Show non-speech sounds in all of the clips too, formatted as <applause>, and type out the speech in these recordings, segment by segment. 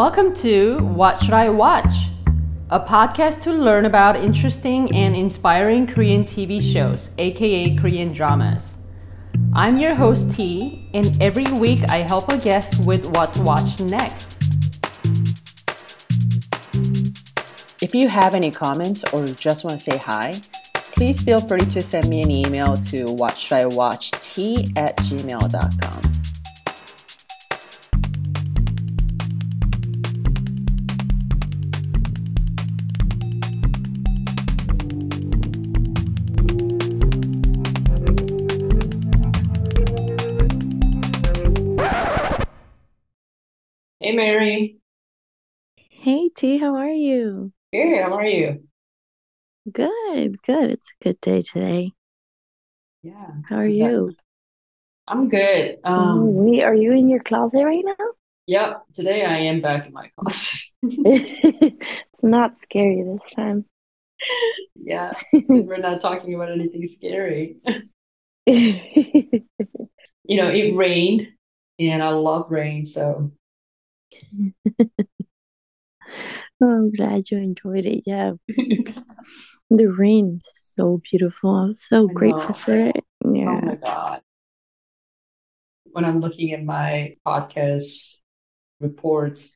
Welcome to What Should I Watch? A podcast to learn about interesting and inspiring Korean TV shows, aka Korean dramas. I'm your host T, and every week I help a guest with what to watch next. If you have any comments or just want to say hi, please feel free to send me an email to whatshouldiwatcht at gmail.com. Hey, Mary. Hey T, how are you? Good. How are you? Good, good. It's a good day today. Yeah. How are you? I'm good. Oh, Um, wait, are you in your closet right now? yep. Today I am back in my closet. <laughs> It's not scary this time. Yeah. <laughs> We're not talking about anything scary. <laughs> You know, it rained and I love rain, so Oh, <laughs> I'm glad you enjoyed it. Yeah, <laughs> the rain is so beautiful. I'm so I grateful for it. Yeah. Oh my God. When I'm looking at my podcast report,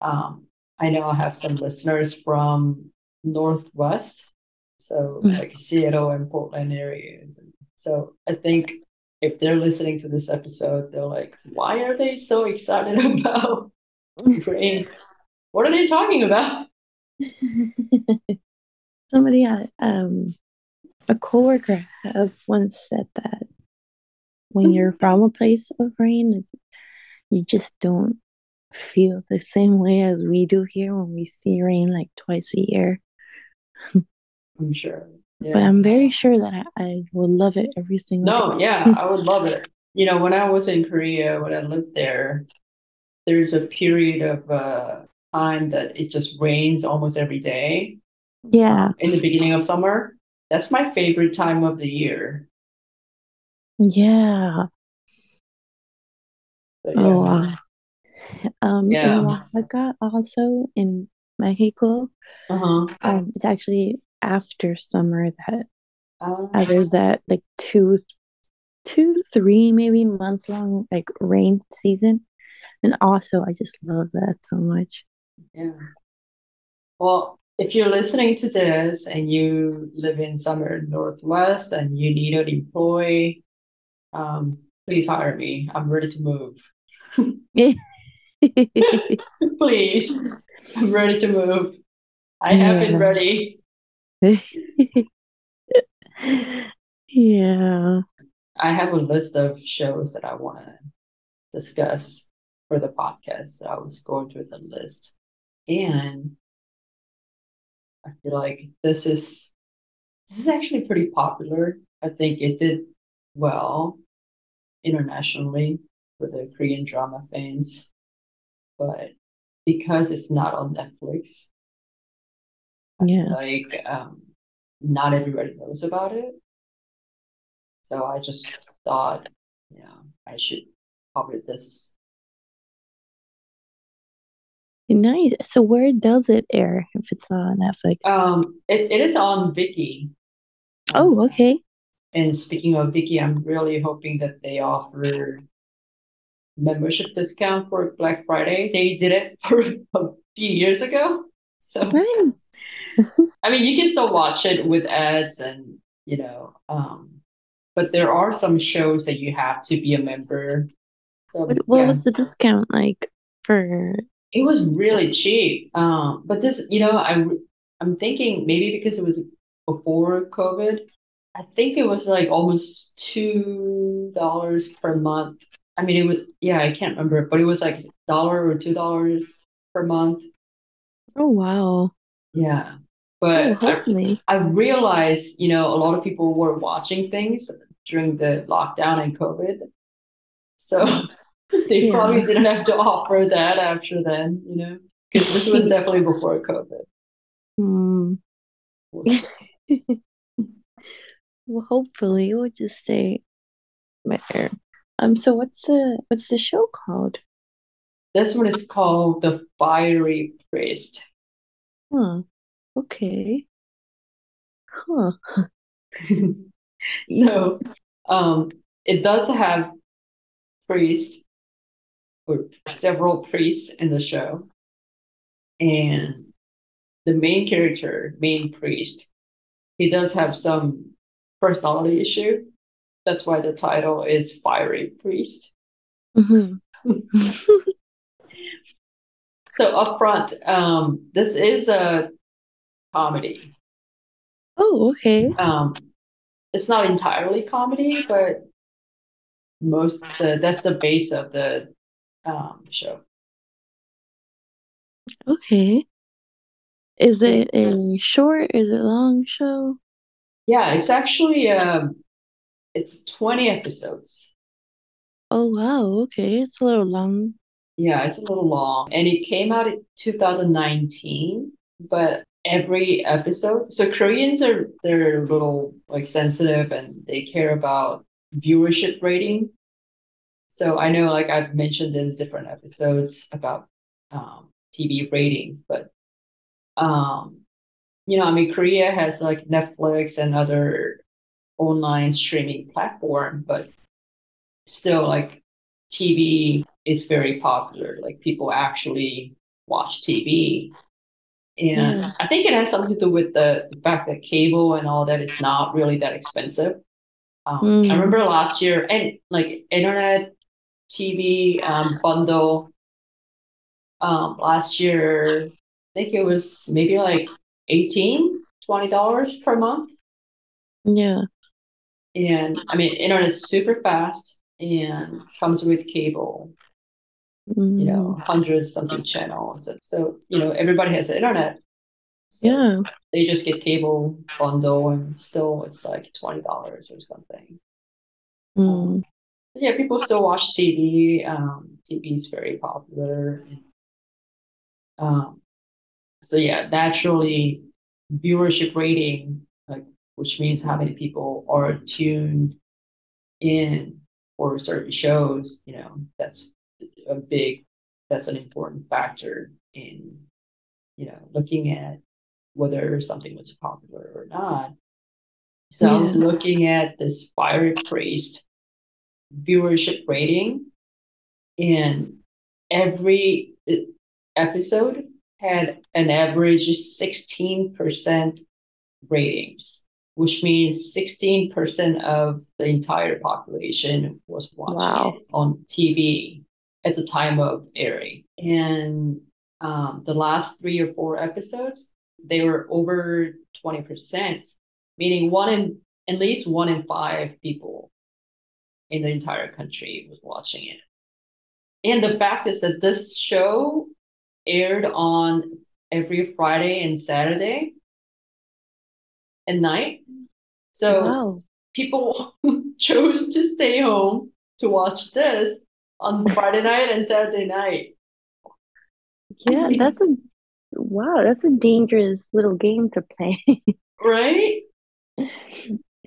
um, I know I have some listeners from Northwest, so Mm. like Seattle and Portland areas. So I think if they're listening to this episode, they're like, why are they so excited <laughs> about rain? What are they talking about? <laughs> Somebody, um, a coworker have once said that when you're from a place of rain, you just don't feel the same way as we do here when we see rain like twice a year. I'm sure. But I'm very sure that I, I will love it every single No, day. yeah, I would love it. You know, when I was in Korea, when I lived there, there's a period of uh, time that it just rains almost every day Yeah, um, in the beginning of summer. That's my favorite time of the year. yeah. So, Oh, yeah. wow. Um, in Oaxaca, also in Mexico, Uh-huh. um, it's actually after summer that Uh, uh, there's that like two, two, three maybe month long like rain season. And also, I just love that so much. yeah. Well, if you're listening to this and you live in somewhere Northwest and you need an employee, um, please hire me. I'm ready to move. <laughs> <laughs> Please, I'm ready to move. I have been ready. <laughs> Yeah. I have a list of shows that I want to discuss for the podcast. I was going through the list, and I feel like this is this is actually pretty popular. I think it did well internationally for the Korean drama fans, but because it's not on Netflix, Yeah. like um, not everybody knows about it. So I just thought, yeah, I should cover this. Nice. So where does it air if it's not on Netflix? Um, it, it is on Viki. Oh, okay. And speaking of Viki, I'm really hoping that they offer membership discount for Black Friday. They did it <laughs> for a few years ago. So Nice. <laughs> I mean, you can still watch it with ads and you know, um, but there are some shows that you have to be a member. So What, what yeah. was the discount like for? It was really cheap. Um, but this, you know, I I'm thinking maybe because it was before COVID, I think it was like almost two dollars per month. I mean, it was yeah, I can't remember, but it was like dollar or two dollars per month. Oh, wow. Yeah. Oh, But I, hopefully. I realized, you know, a lot of people were watching things during the lockdown and COVID. So they Yeah. probably didn't have to offer that after then, you know, because this was <laughs> definitely before COVID. Hmm. We'll. <laughs> Well, hopefully we'll just say there. Um, so what's the what's the show called? this one is called The Fiery Priest. Huh. Okay. Huh. <laughs> so um it does have priests or several priests in the show. And the main character, main priest, he does have some personality issue. That's why the title is Fiery Priest. hmm <laughs> So upfront, um, this is a comedy. Oh, okay. Um, it's not entirely comedy, but most the that's the base of the um, show. Okay. Is it a short? Is it a long show? Yeah, it's actually um, it's twenty episodes. Oh wow, okay. It's a little long. Yeah, it's a little long, and it came out in 2019. But every episode, so Koreans are they're a little like sensitive, and they care about viewership rating. So I know, like I've mentioned in different episodes about um, TV ratings, but um, you know, I mean, Korea has like Netflix and other online streaming platform, but still, like TV is very popular. Like people actually watch TV. And Yeah. I think it has something to do with the, the fact that cable and all that is not really that expensive. Um, I Mm. remember last year, and like internet TV um, bundle um, last year, I think it was maybe like 18 dollars per month. Yeah. And I mean, internet is super fast and comes with cable, you know, Mm. hundreds something channels. So, you know, everybody has internet. So Yeah. they just get cable bundle and still it's like $20 or something. Um, Mm. Yeah, people still watch TV. Um, TV is very popular. Um, so yeah, naturally, viewership rating, like which means how many people are tuned in for certain shows, you know, that's a big, that's an important factor in, you know, looking at whether something was popular or not. So I was looking at this Fiery Priest viewership rating, and every episode had an average 16% ratings, which means 16% of the entire population was watching Wow. on TV at the time of airing. And um, the last three or four episodes, they were over 20%, meaning one in at least one in five people in the entire country was watching it. And the fact is that this show aired on every Friday and Saturday at night. So Wow. people <laughs> chose to stay home to watch this on Friday night and Saturday night. Yeah, <laughs> that's a wow, that's a dangerous little game to play. <laughs> Right?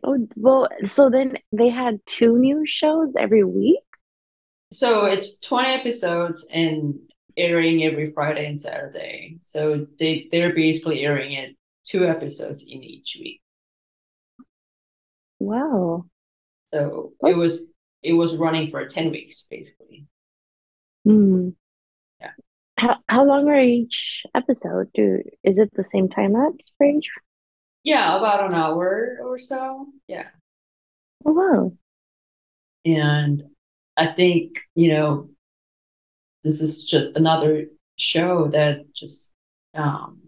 Oh, well, so then they had two new shows every week? So it's 20 episodes and airing every Friday and Saturday. So they they're basically airing it two episodes in each week. Wow. So What? it was it was running for 10 weeks basically. Hmm. Yeah. How how long are each episode? Do is it the same time lapse for each? Yeah, about an hour or so. Yeah. Oh wow. And I think, you know, this is just another show that just um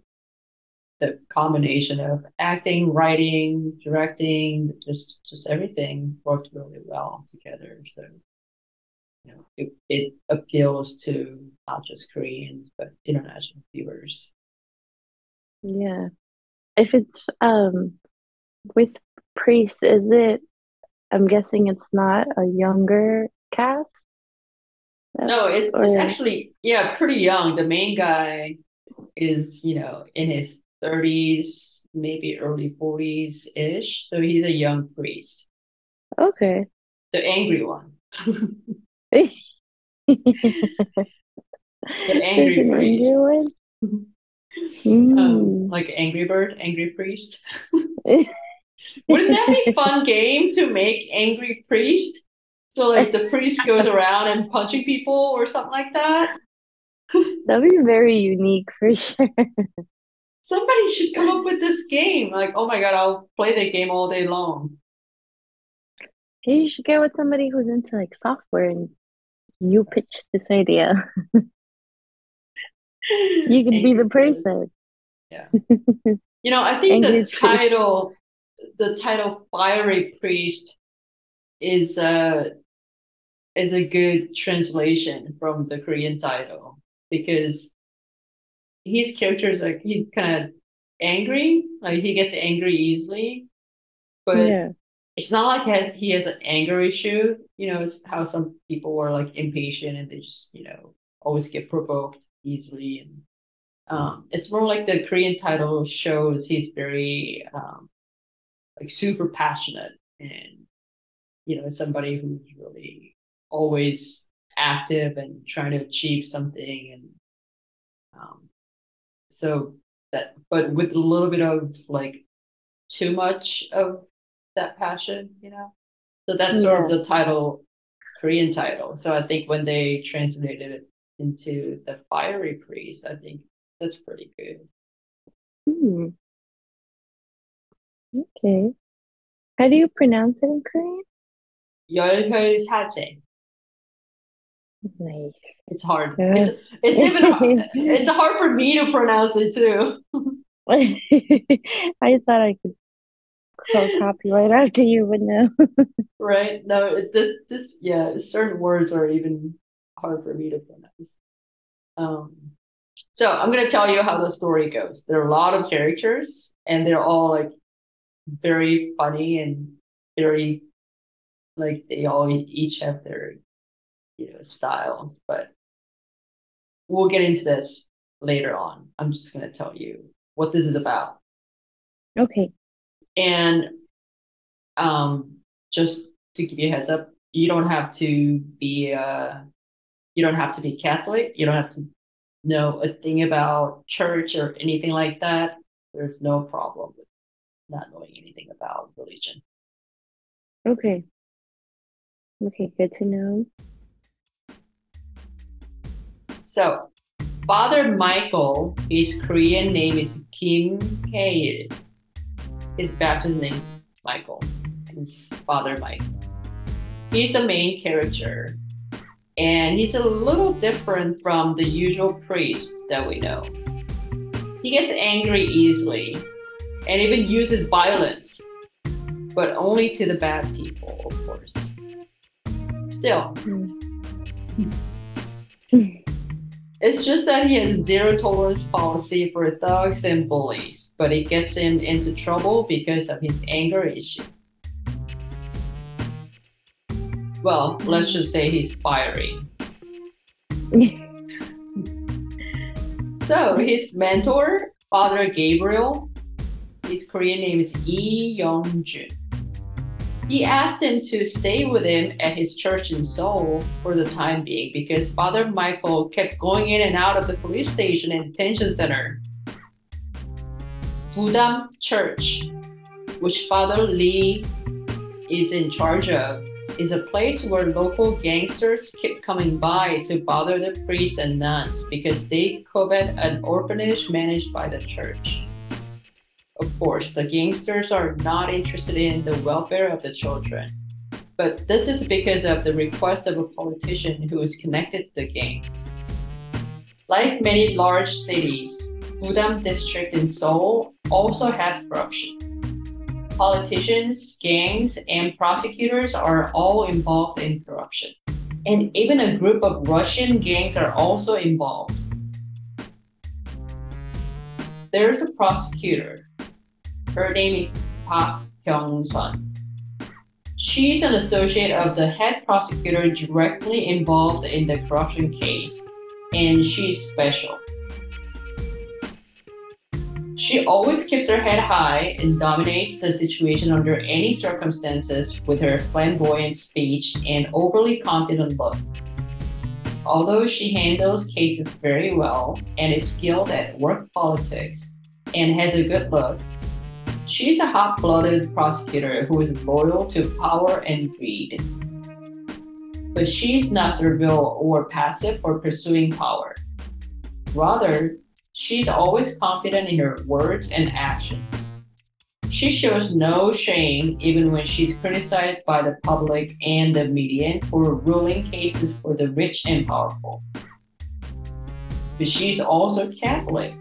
the combination of acting, writing, directing, just just everything worked really well together. So, you know, it, it appeals to not just Koreans but international viewers. Yeah. If it's um with Priest, is it I'm guessing it's not a younger cast? No, it's it's actually yeah, pretty young. The main guy is, you know, in his 30s, maybe early 40s ish. So he's a young priest, okay. the angry one. <laughs> The angry priest. angry one? <laughs> Um, Mm. like Angry Bird, Angry Priest. <laughs> Wouldn't that be a fun game to make Angry Priest? So like the priest goes around and punching people or something like that. That'd be very unique for sure. Somebody should come up with this game. Like, oh my god, I'll play the game all day long. You should get with somebody who's into like software and you pitch this idea. <laughs> You could be the Priest. Yeah. You know, I think the Angry Priest. title, the title "Fiery Priest" is a is a good translation from the Korean title because his character is like he's kind of angry, like he gets angry easily, but Yeah. it's not like he- he has an anger issue. You know, it's how some people are like impatient and they just you know always get provoked easily and um, it's more like the Korean title shows he's very um, like super passionate and you know somebody who's really always active and trying to achieve something and um, so that but with a little bit of like too much of that passion, you know. So that's sort of the title, Korean title. So I think when they translated it into the fiery priest, I think that's pretty good. Hmm. Okay. How do you pronounce it in Korean? 열혈 사제. Nice. It's hard. Yeah. It's it's even <laughs> hard. it's hard for me to pronounce it too. <laughs> I thought I could call copyright after you would know. <laughs> Right? No, it, this this yeah, certain words are even hard for me to pronounce. Um, so I'm gonna tell you how the story goes. There are a lot of characters, and they're all like very funny and very like they all each have their you know styles. But we'll get into this later on. I'm just gonna tell you what this is about. Okay. And um, just to give you a heads up, you don't have to be uh, you don't have to be Catholic. You don't have to know a thing about church or anything like that. There's no problem with not knowing anything about religion. Okay. Okay, good to know. So, Father Michael, his Korean name is Kim Hae. His baptism name is Michael. His Father Mike. He's the main character, and he's a little different from the usual priests that we know. He gets angry easily and even uses violence, but only to the bad people, of course. Still, It's just that he has zero tolerance policy for thugs and bullies, but it gets him into trouble because of his anger issue. Well, let's just say he's fiery. <laughs> So his mentor, Father Gabriel, his Korean name is Lee Young-jun. He asked him to stay with him at his church in Seoul for the time being because Father Michael kept going in and out of the police station and detention center. Gudam Church, which Father Lee is in charge of, is a place where local gangsters keep coming by to bother the priests and nuns because they covet an orphanage managed by the church. Of course, the gangsters are not interested in the welfare of the children. But this is because of the request of a politician who is connected to the gangs. Like many large cities, Gudam district in Seoul also has corruption. Politicians, gangs, and prosecutors are all involved in corruption. And even a group of Russian gangs are also involved. There's a prosecutor her name is Park Kyung-sun. She's an associate of the head prosecutor directly involved in the corruption case, and she's special. She always keeps her head high and dominates the situation under any circumstances with her flamboyant speech and overly confident look. Although she handles cases very well and is skilled at work politics and has a good look, she's a hot blooded prosecutor who is loyal to power and greed. But she's not servile or passive for pursuing power. Rather, she's always confident in her words and actions. She shows no shame even when she's criticized by the public and the media for ruling cases for the rich and powerful. But she's also Catholic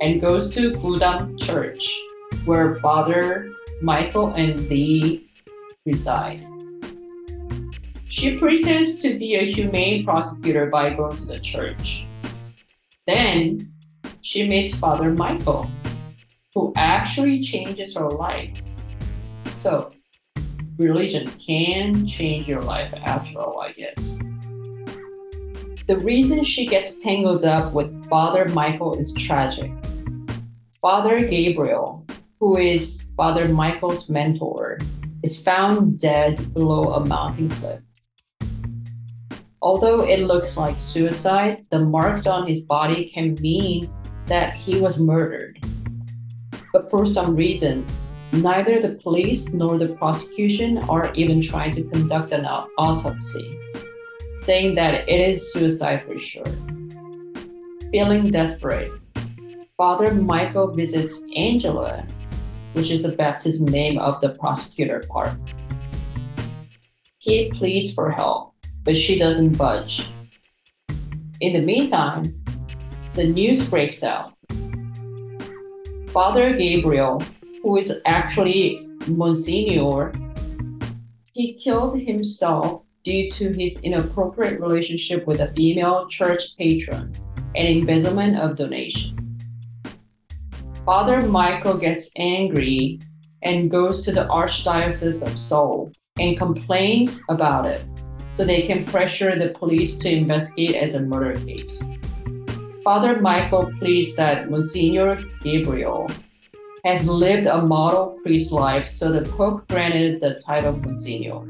and goes to Gudam Church, where Father Michael and Lee reside. She pretends to be a humane prosecutor by going to the church. Then she meets Father Michael, who actually changes her life. So, religion can change your life after all, I guess. The reason she gets tangled up with Father Michael is tragic. Father Gabriel, who is Father Michael's mentor, is found dead below a mountain cliff. Although it looks like suicide, the marks on his body can mean that he was murdered. But for some reason, neither the police nor the prosecution are even trying to conduct an autopsy, saying that it is suicide for sure. Feeling desperate, Father Michael visits Angela, which is the baptism name of the prosecutor Park. He pleads for help, but she doesn't budge. In the meantime, the news breaks out Father Gabriel, who is actually Monsignor, he killed himself due to his inappropriate relationship with a female church patron and embezzlement of donation. Father Michael gets angry and goes to the Archdiocese of Seoul and complains about it so they can pressure the police to investigate as a murder case. Father Michael pleads that Monsignor Gabriel has lived a model priest life, so the Pope granted the title Monsignor,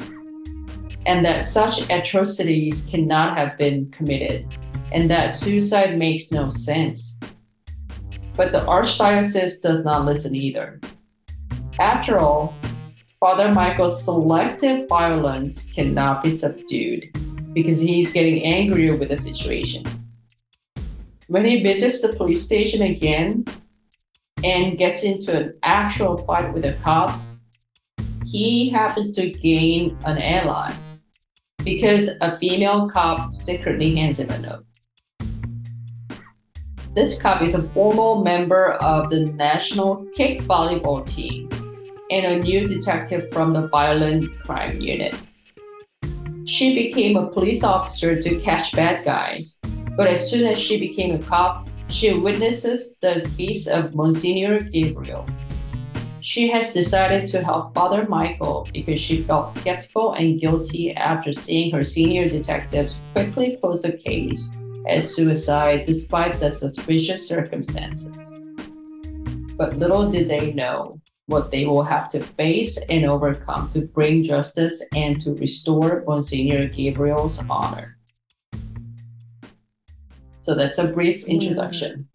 and that such atrocities cannot have been committed, and that suicide makes no sense. But the Archdiocese does not listen either. After all, Father Michael's selective violence cannot be subdued because he's getting angrier with the situation. When he visits the police station again and gets into an actual fight with a cop, he happens to gain an ally because a female cop secretly hands him a note. This cop is a former member of the national kick volleyball team and a new detective from the violent crime unit. She became a police officer to catch bad guys but as soon as she became a cop, she witnesses the case of Monsignor Gabriel. She has decided to help Father Michael because she felt skeptical and guilty after seeing her senior detectives quickly close the case as suicide despite the suspicious circumstances. But little did they know what they will have to face and overcome to bring justice and to restore Monsignor Gabriel's honor. So that's a brief introduction.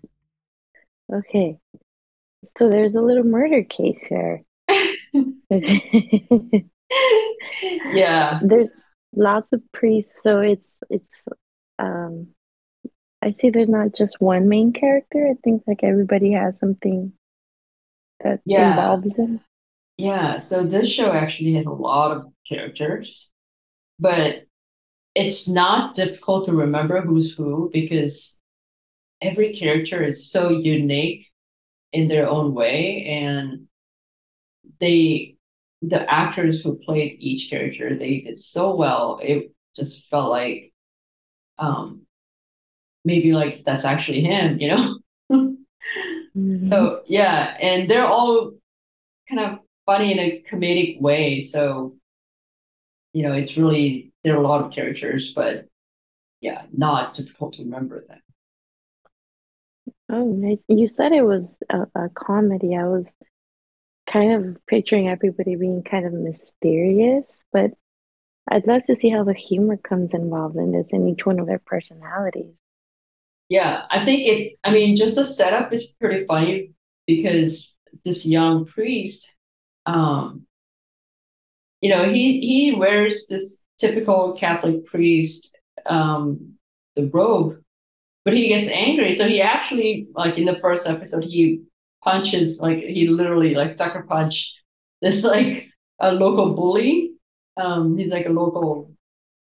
Okay. So there's a little murder case here. <laughs> yeah. There's lots of priests, so it's it's um I see there's not just one main character. I think like everybody has something that yeah. involves them. Yeah, so this show actually has a lot of characters, but it's not difficult to remember who's who because every character is so unique in their own way and they the actors who played each character they did so well. It just felt like um maybe like that's actually him you know? <laughs> Mm-hmm. so yeah and they're all kind of funny in a comedic way. So you know it's really there are a lot of characters, but yeah, not difficult to remember them. Oh, nice. you said it was a, a comedy. I was kind of picturing everybody being kind of mysterious, but I'd love to see how the humor comes involved in this in each one of their personalities. Yeah, I think it, I mean, just the setup is pretty funny because this young priest, um, you know, he he wears this typical Catholic priest, um, the robe, but he gets angry. So he actually, like in the first episode, he punches, like he literally like sucker punch this <laughs> like a local bully. Um, he's like a local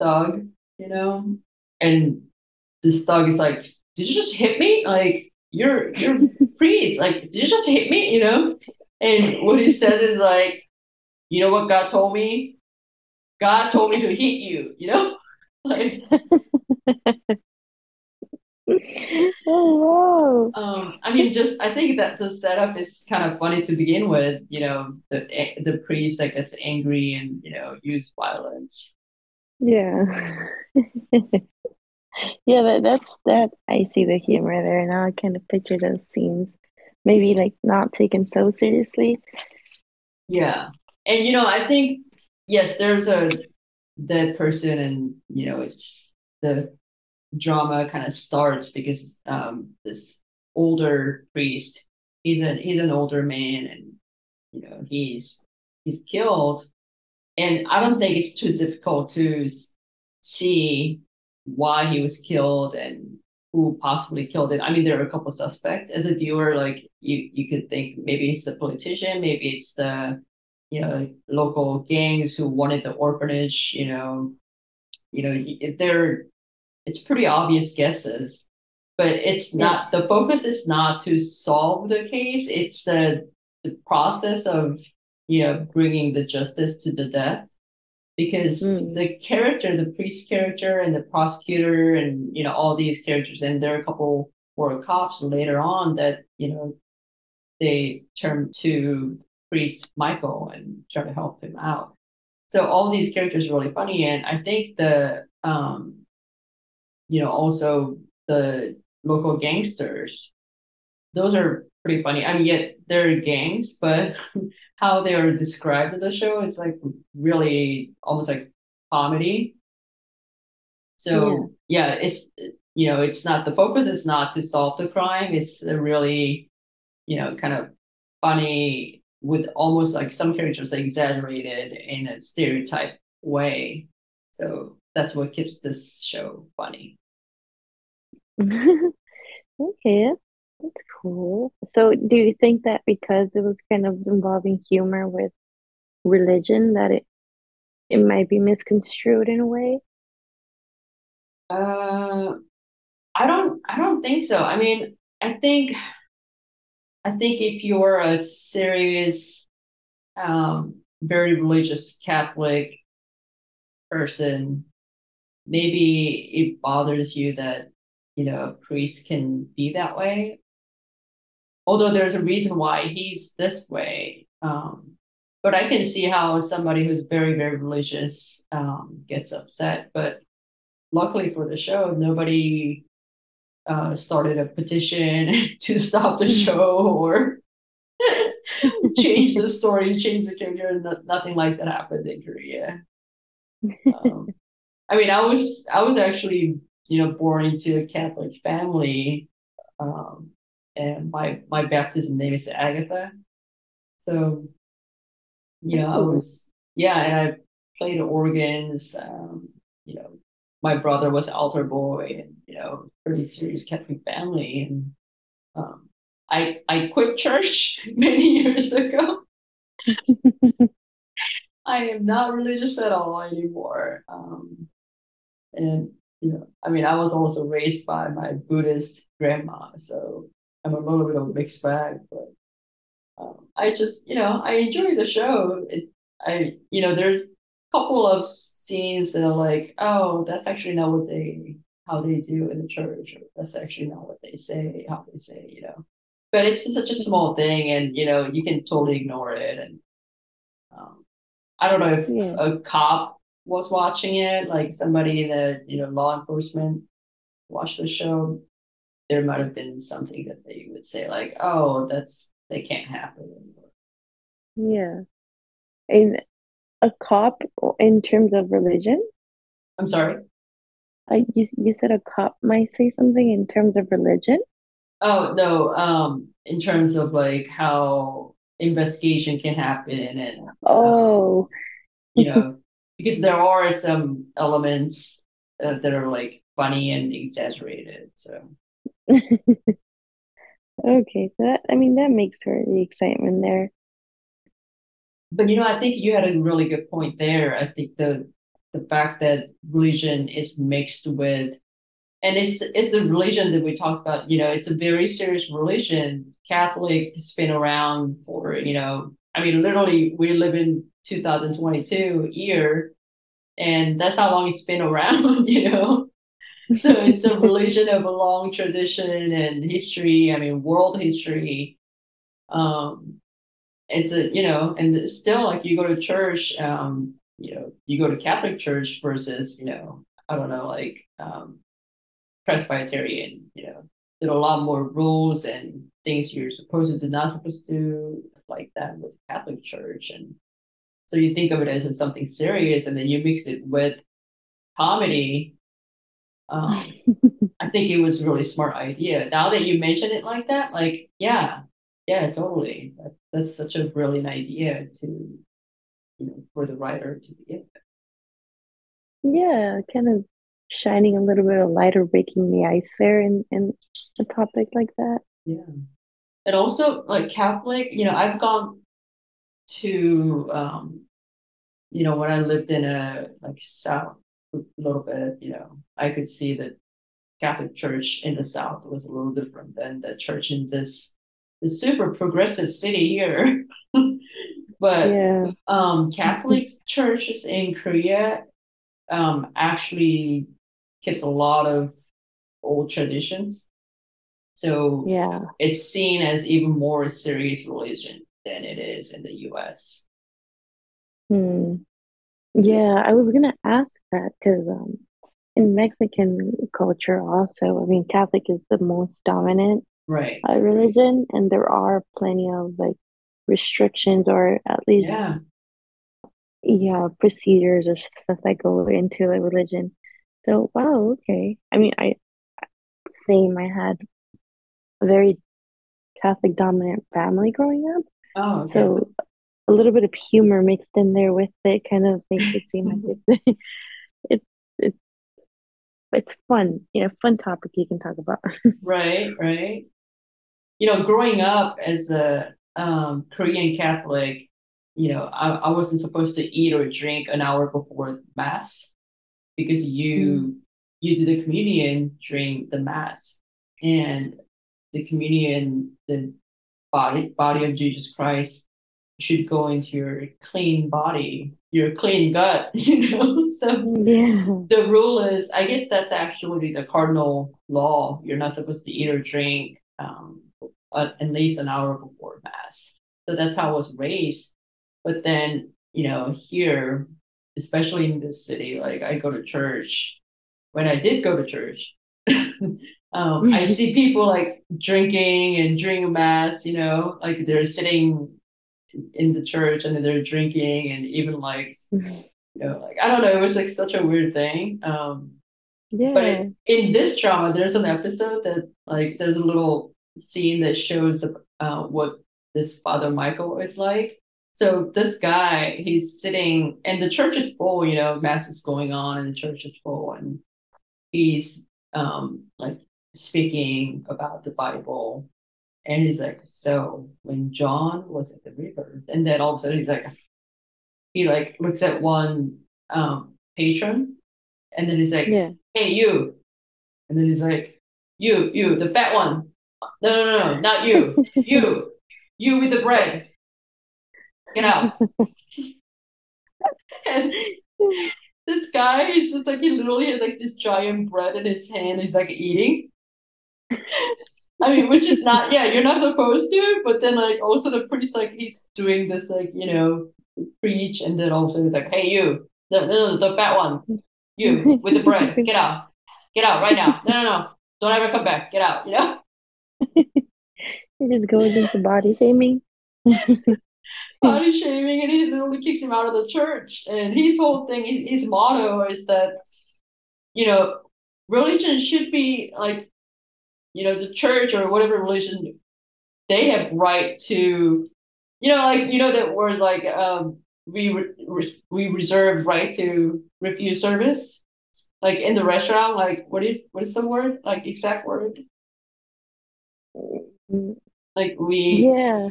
thug, you know, and this thug is like, "Did you just hit me? Like you're you're <laughs> priest. Like did you just hit me? You know?" And what he says is like, "You know what God told me? God told me to hit you." You know, <laughs> like. oh wow. Um, I mean, just I think that the setup is kind of funny to begin with. You know, the the priest that gets angry and you know use violence. Yeah. <laughs> yeah, that that's that I see the humor there now. I kind of picture those scenes. Maybe like not taken so seriously. Yeah. And you know, I think yes, there's a dead person and you know, it's the drama kind of starts because um, this older priest he's a he's an older man and you know he's he's killed. And i don't think it's too difficult to see why he was killed and who possibly killed it. I mean there are a couple suspects. As a viewer like you you could think maybe it's the politician maybe it's the you know local gangs who wanted the orphanage you know you know they're it's pretty obvious guesses but it's not the focus is not to solve the case it's the the process of you know bringing the justice to the death because mm. the character the priest character and the prosecutor and you know all these characters and there are a couple were cops later on that you know they turn to priest michael and try to help him out so all these characters are really funny and i think the um you know, also the local gangsters. Those are pretty funny. I mean, yet they're gangs, but <laughs> how they are described in the show is like really almost like comedy. So yeah, yeah it's you know, it's not the focus is not to solve the crime. It's a really, you know, kind of funny with almost like some characters exaggerated in a stereotype way. So that's what keeps this show funny. <laughs> Okay, that's cool. So, do you think that because it was kind of involving humor with religion, that it it might be misconstrued in a way? Uh, I don't. I don't think so. I mean, I think. I think if you're a serious, um, very religious Catholic person, maybe it bothers you that you know, a priest can be that way. Although there's a reason why he's this way. Um, but I can see how somebody who's very, very religious um, gets upset. But luckily for the show, nobody uh, started a petition <laughs> to stop the show or <laughs> change the story, change the character. And nothing like that happened in Korea. Um, I mean, I was I was actually you know, born into a Catholic family. Um, and my my baptism name is Agatha. So, you know, I was yeah, and I played organs. Um, you know, my brother was altar boy, and you know, pretty serious Catholic family. And um, I I quit church <laughs> many years ago. <laughs> I am not religious at all anymore. Um, and you know, I mean, I was also raised by my Buddhist grandma, so I'm a little bit of a mixed bag. But um, I just, you know, I enjoy the show. It, I, you know, there's a couple of scenes that are like, oh, that's actually not what they, how they do in the church, or that's actually not what they say, how they say, you know. But it's such a small thing, and you know, you can totally ignore it. And um, I don't know if yeah. a cop was watching it, like somebody in that, you know, law enforcement watched the show, there might have been something that they would say, like, oh, that's, they can't happen Yeah. And a cop in terms of religion? I'm sorry. Uh, you you said a cop might say something in terms of religion. Oh no, um, in terms of like how investigation can happen and um, Oh, you know, because there are some elements uh, that are like funny and exaggerated. So <laughs> okay. So that I mean that makes for the excitement there. But you know, I think you had a really good point there. I think the the fact that religion is mixed with and it's it's the religion that we talked about, you know, it's a very serious religion. Catholic has been around for, you know, I mean literally we live in 2022 year and that's how long it's been around, <laughs> you know. So it's a <laughs> religion of a long tradition and history, I mean world history. Um it's a you know and still like you go to church um you know you go to catholic church versus you know i don't know like um presbyterian you know there are a lot more rules and things you're supposed to do not supposed to like that with catholic church. And so you think of it as something serious and then you mix it with comedy. Um <laughs> i think it was a really smart idea. Now that you mention it like that like yeah yeah, totally. That's that's such a brilliant idea to, you know, for the writer to begin with. Yeah, kind of shining a little bit of light or breaking the ice there in, in a topic like that. Yeah. And also like Catholic, you know, I've gone to um, you know, when I lived in a like south a little bit, you know, I could see that Catholic Church in the South was a little different than the church in this the super progressive city here. <laughs> but yeah. um, Catholic churches in Korea um, actually keeps a lot of old traditions. So yeah, it's seen as even more serious religion than it is in the U.S. Hmm. Yeah, I was gonna ask that because um, in Mexican culture, also, I mean, Catholic is the most dominant right uh, religion and there are plenty of like restrictions or at least yeah. Yeah procedures or stuff that go into like religion. So wow okay. I mean i same i had a very catholic dominant family growing up. Oh okay. so a little bit of humor mixed in there with it kind of makes it seem like <laughs> it's <laughs> it's it's it's fun you know fun topic you can talk about. <laughs> Right right. You know, growing up as a um, Korean Catholic, you know, I, I wasn't supposed to eat or drink an hour before mass because you mm. you do the communion during the mass, and the communion, the body body of Jesus Christ, should go into your clean body, your clean gut, <laughs> you know. So yeah. the rule is, I guess that's actually the cardinal law. You're not supposed to eat or drink um, uh, at least an hour before mass. So that's how I was raised. But then, you know, here, especially in this city, like I go to church. When I did go to church, <laughs> um, I see people like drinking and during mass, you know, like they're sitting in the church and they're drinking and even like, you know, like I don't know, it was like such a weird thing. Um, yeah. But it, in this drama, there's an episode that like there's a little scene that shows uh, what this Father Michael is like. So this guy, he's sitting, and the church is full. You know, mass is going on, and the church is full, and he's um like speaking about the Bible, and he's like, "So when John was at the river," and then all of a sudden he's like, he like looks at one um patron, and then he's like, yeah. "Hey, you," and then he's like, "You, you, the fat one." No, no, no, not you. you. You with the bread. Get out. <laughs> and this guy he's just like he literally has like this giant bread in his hand. He's like eating. I mean, which is not, yeah, you're not supposed to, but then like also the priest like he's doing this like, you know, preach and then also he's like, hey you, the the, the fat one, you with the bread, get out. Get out right now. No, no, no. Don't ever come back. Get out, you know? <laughs> it just goes into body shaming. <laughs> body shaming, and he literally kicks him out of the church. And his whole thing, his motto is that, you know, religion should be like, you know, the church or whatever religion, they have right to, you know, like you know that word like um, we re- we reserve right to refuse service, like in the restaurant. Like what is what is the word? Like exact word? Like we yeah.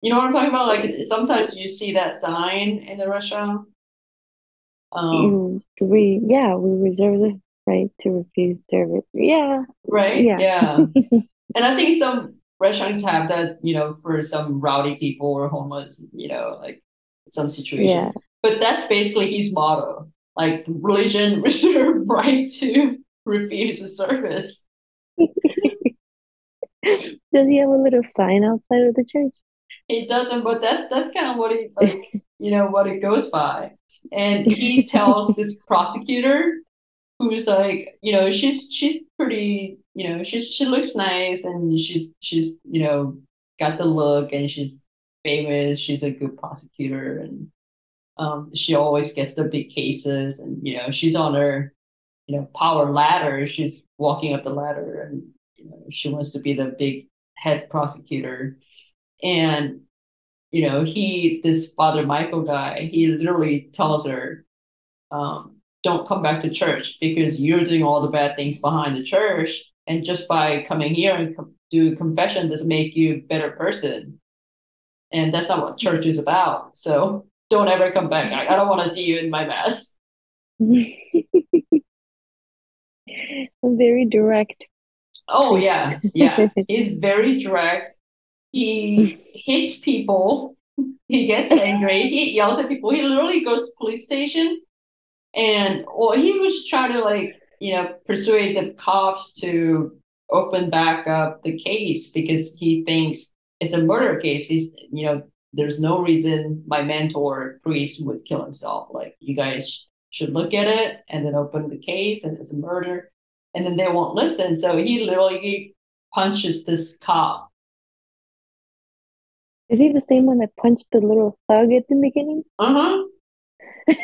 You know what I'm talking about? Like sometimes you see that sign in the restaurant. Um, we yeah we reserve the right to refuse service. Yeah. Right. Yeah. yeah. <laughs> and I think some restaurants have that. You know, for some rowdy people or homeless. You know, like some situation. Yeah. But that's basically his motto. Like religion <laughs> reserve right to refuse a service. <laughs> Does he have a little sign outside of the church? He doesn't, but that that's kind of what he <laughs> like, you know, what it goes by. And he <laughs> tells this prosecutor who's like, you know, she's she's pretty, you know, she's she looks nice and she's she's, you know, got the look and she's famous, she's a good prosecutor and um she always gets the big cases and you know, she's on her, you know, power ladder. She's walking up the ladder and she wants to be the big head prosecutor. And, you know, he, this Father Michael guy, he literally tells her, um, don't come back to church because you're doing all the bad things behind the church. And just by coming here and com- do confession doesn't make you a better person. And that's not what church is about. So don't ever come back. I, I don't want to see you in my mess. <laughs> very direct Oh yeah, yeah. <laughs> He's very direct. He hits people. He gets angry. He yells at people. He literally goes to police station, and well, he was trying to like you know persuade the cops to open back up the case because he thinks it's a murder case. He's you know there's no reason my mentor priest would kill himself. Like you guys should look at it and then open the case and it's a murder and then they won't listen. So he literally punches this cop. Is he the same one that punched the little thug at the beginning? Uh huh.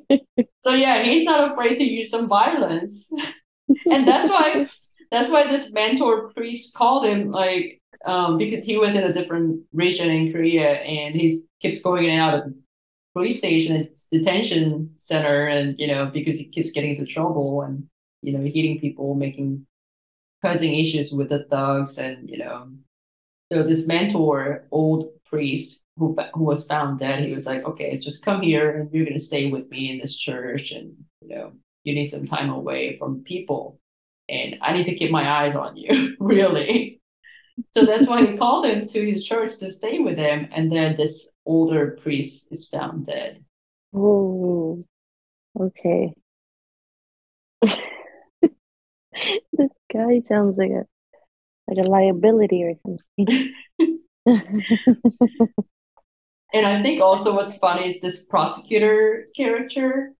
<laughs> so yeah, he's not afraid to use some violence, <laughs> and that's why that's why this mentor priest called him like um, because he was in a different region in Korea and he keeps going in and out of police station and detention center and you know because he keeps getting into trouble and you know, hitting people, making causing issues with the thugs, and you know, so this mentor, old priest who who was found dead, he was like, okay, just come here, and you're gonna stay with me in this church, and you know, you need some time away from people, and I need to keep my eyes on you, <laughs> really. So that's why he called him to his church to stay with him, and then this older priest is found dead. Oh, okay. <laughs> <laughs> this guy sounds like a like a liability or something. <laughs> <laughs> and I think also what's funny is this prosecutor character.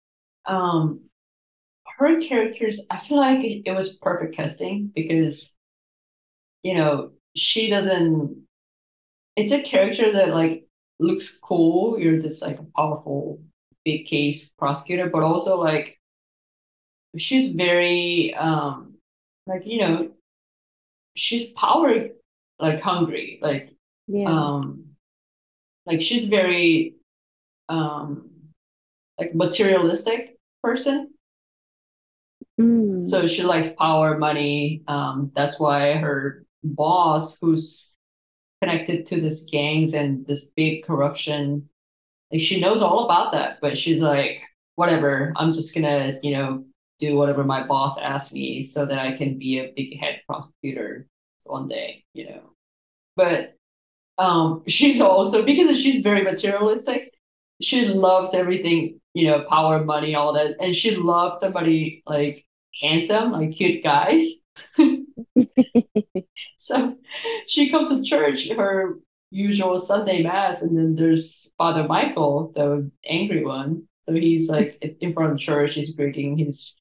Um, her characters, I feel like it, it was perfect casting because, you know, she doesn't. It's a character that like looks cool. You're this like a powerful, big case prosecutor, but also like she's very um like you know she's power like hungry like yeah. um like she's very um like materialistic person mm. so she likes power money um that's why her boss who's connected to this gangs and this big corruption like she knows all about that but she's like whatever i'm just gonna you know do whatever my boss asks me so that I can be a big head prosecutor one day, you know. But um, <laughs> she's also because she's very materialistic. She loves everything, you know, power, money, all that, and she loves somebody like handsome, like cute guys. <laughs> so she comes to church, her usual Sunday mass, and then there's Father Michael, the angry one. So he's like in front of church, he's greeting his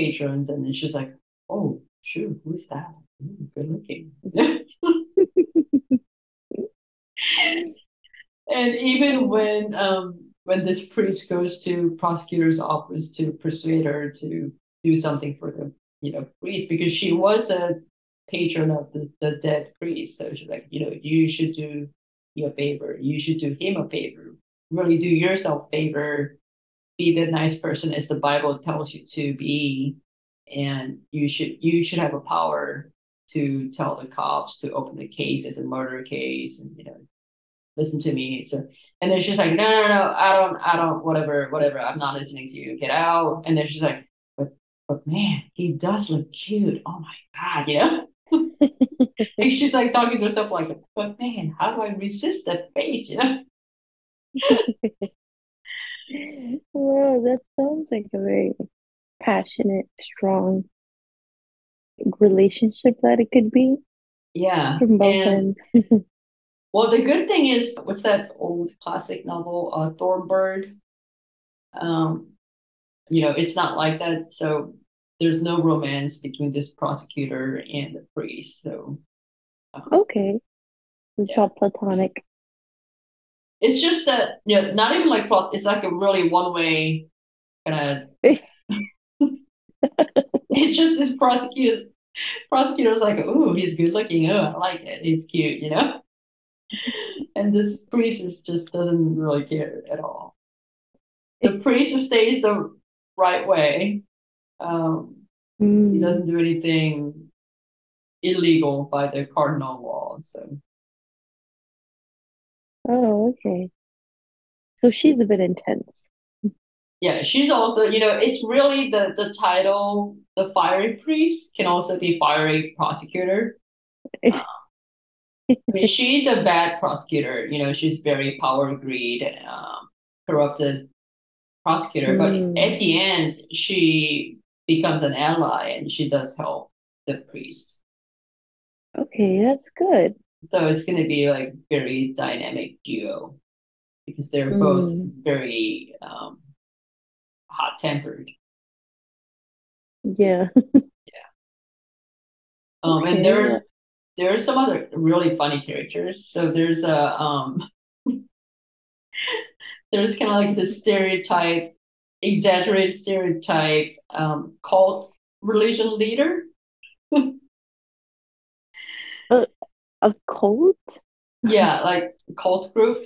patrons, and then she's like, "Oh, shoot, who's that? Ooh, good looking." <laughs> and even when um when this priest goes to prosecutor's office to persuade her to do something for the you know priest because she was a patron of the, the dead priest so she's like you know you should do you a favor you should do him a favor really do yourself a favor be the nice person as the bible tells you to be. And you should you should have a power to tell the cops to open the case as a murder case and you know listen to me. So and then she's like no no no i don't i don't whatever whatever. I'm not listening to you. Get out. And then she's like but but man he does look cute. Oh my god you know? <laughs> And she's like talking to herself like but man how do i resist that face you know <laughs> Wow, that sounds like a very passionate, strong relationship that it could be yeah from both and ends. <laughs> well the good thing is what's that old classic novel uh thornbird um you know it's not like that so there's no romance between this prosecutor and the priest so um, Okay, it's yeah all platonic. It's just that you know not even like plot it's like a really one way kind of <laughs> it's just this prosecutor prosecutor's like oh he's good looking. Oh i like it. He's cute you know? And this priest is just doesn't really care at all. The priest stays the right way. Um he Mm. doesn't do anything illegal by the cardinal law so Oh, okay. So she's a bit intense. yeah she's also you know it's really the the title the fiery priest can also be fiery prosecutor <laughs> I mean, she's a bad prosecutor. You know, she's very power greed, um, corrupted prosecutor. But Mm. at the end, she becomes an ally and she does help the priest. Okay, that's good. So it's going to be like very dynamic duo because they're both Mm. very um, hot tempered. Yeah. Yeah. <laughs> Um, and there yeah. there are some other really funny characters. So there's a um, <laughs> there's kind of like the stereotype, exaggerated stereotype, um, cult religion leader. <laughs> A cult? Yeah, like cult group,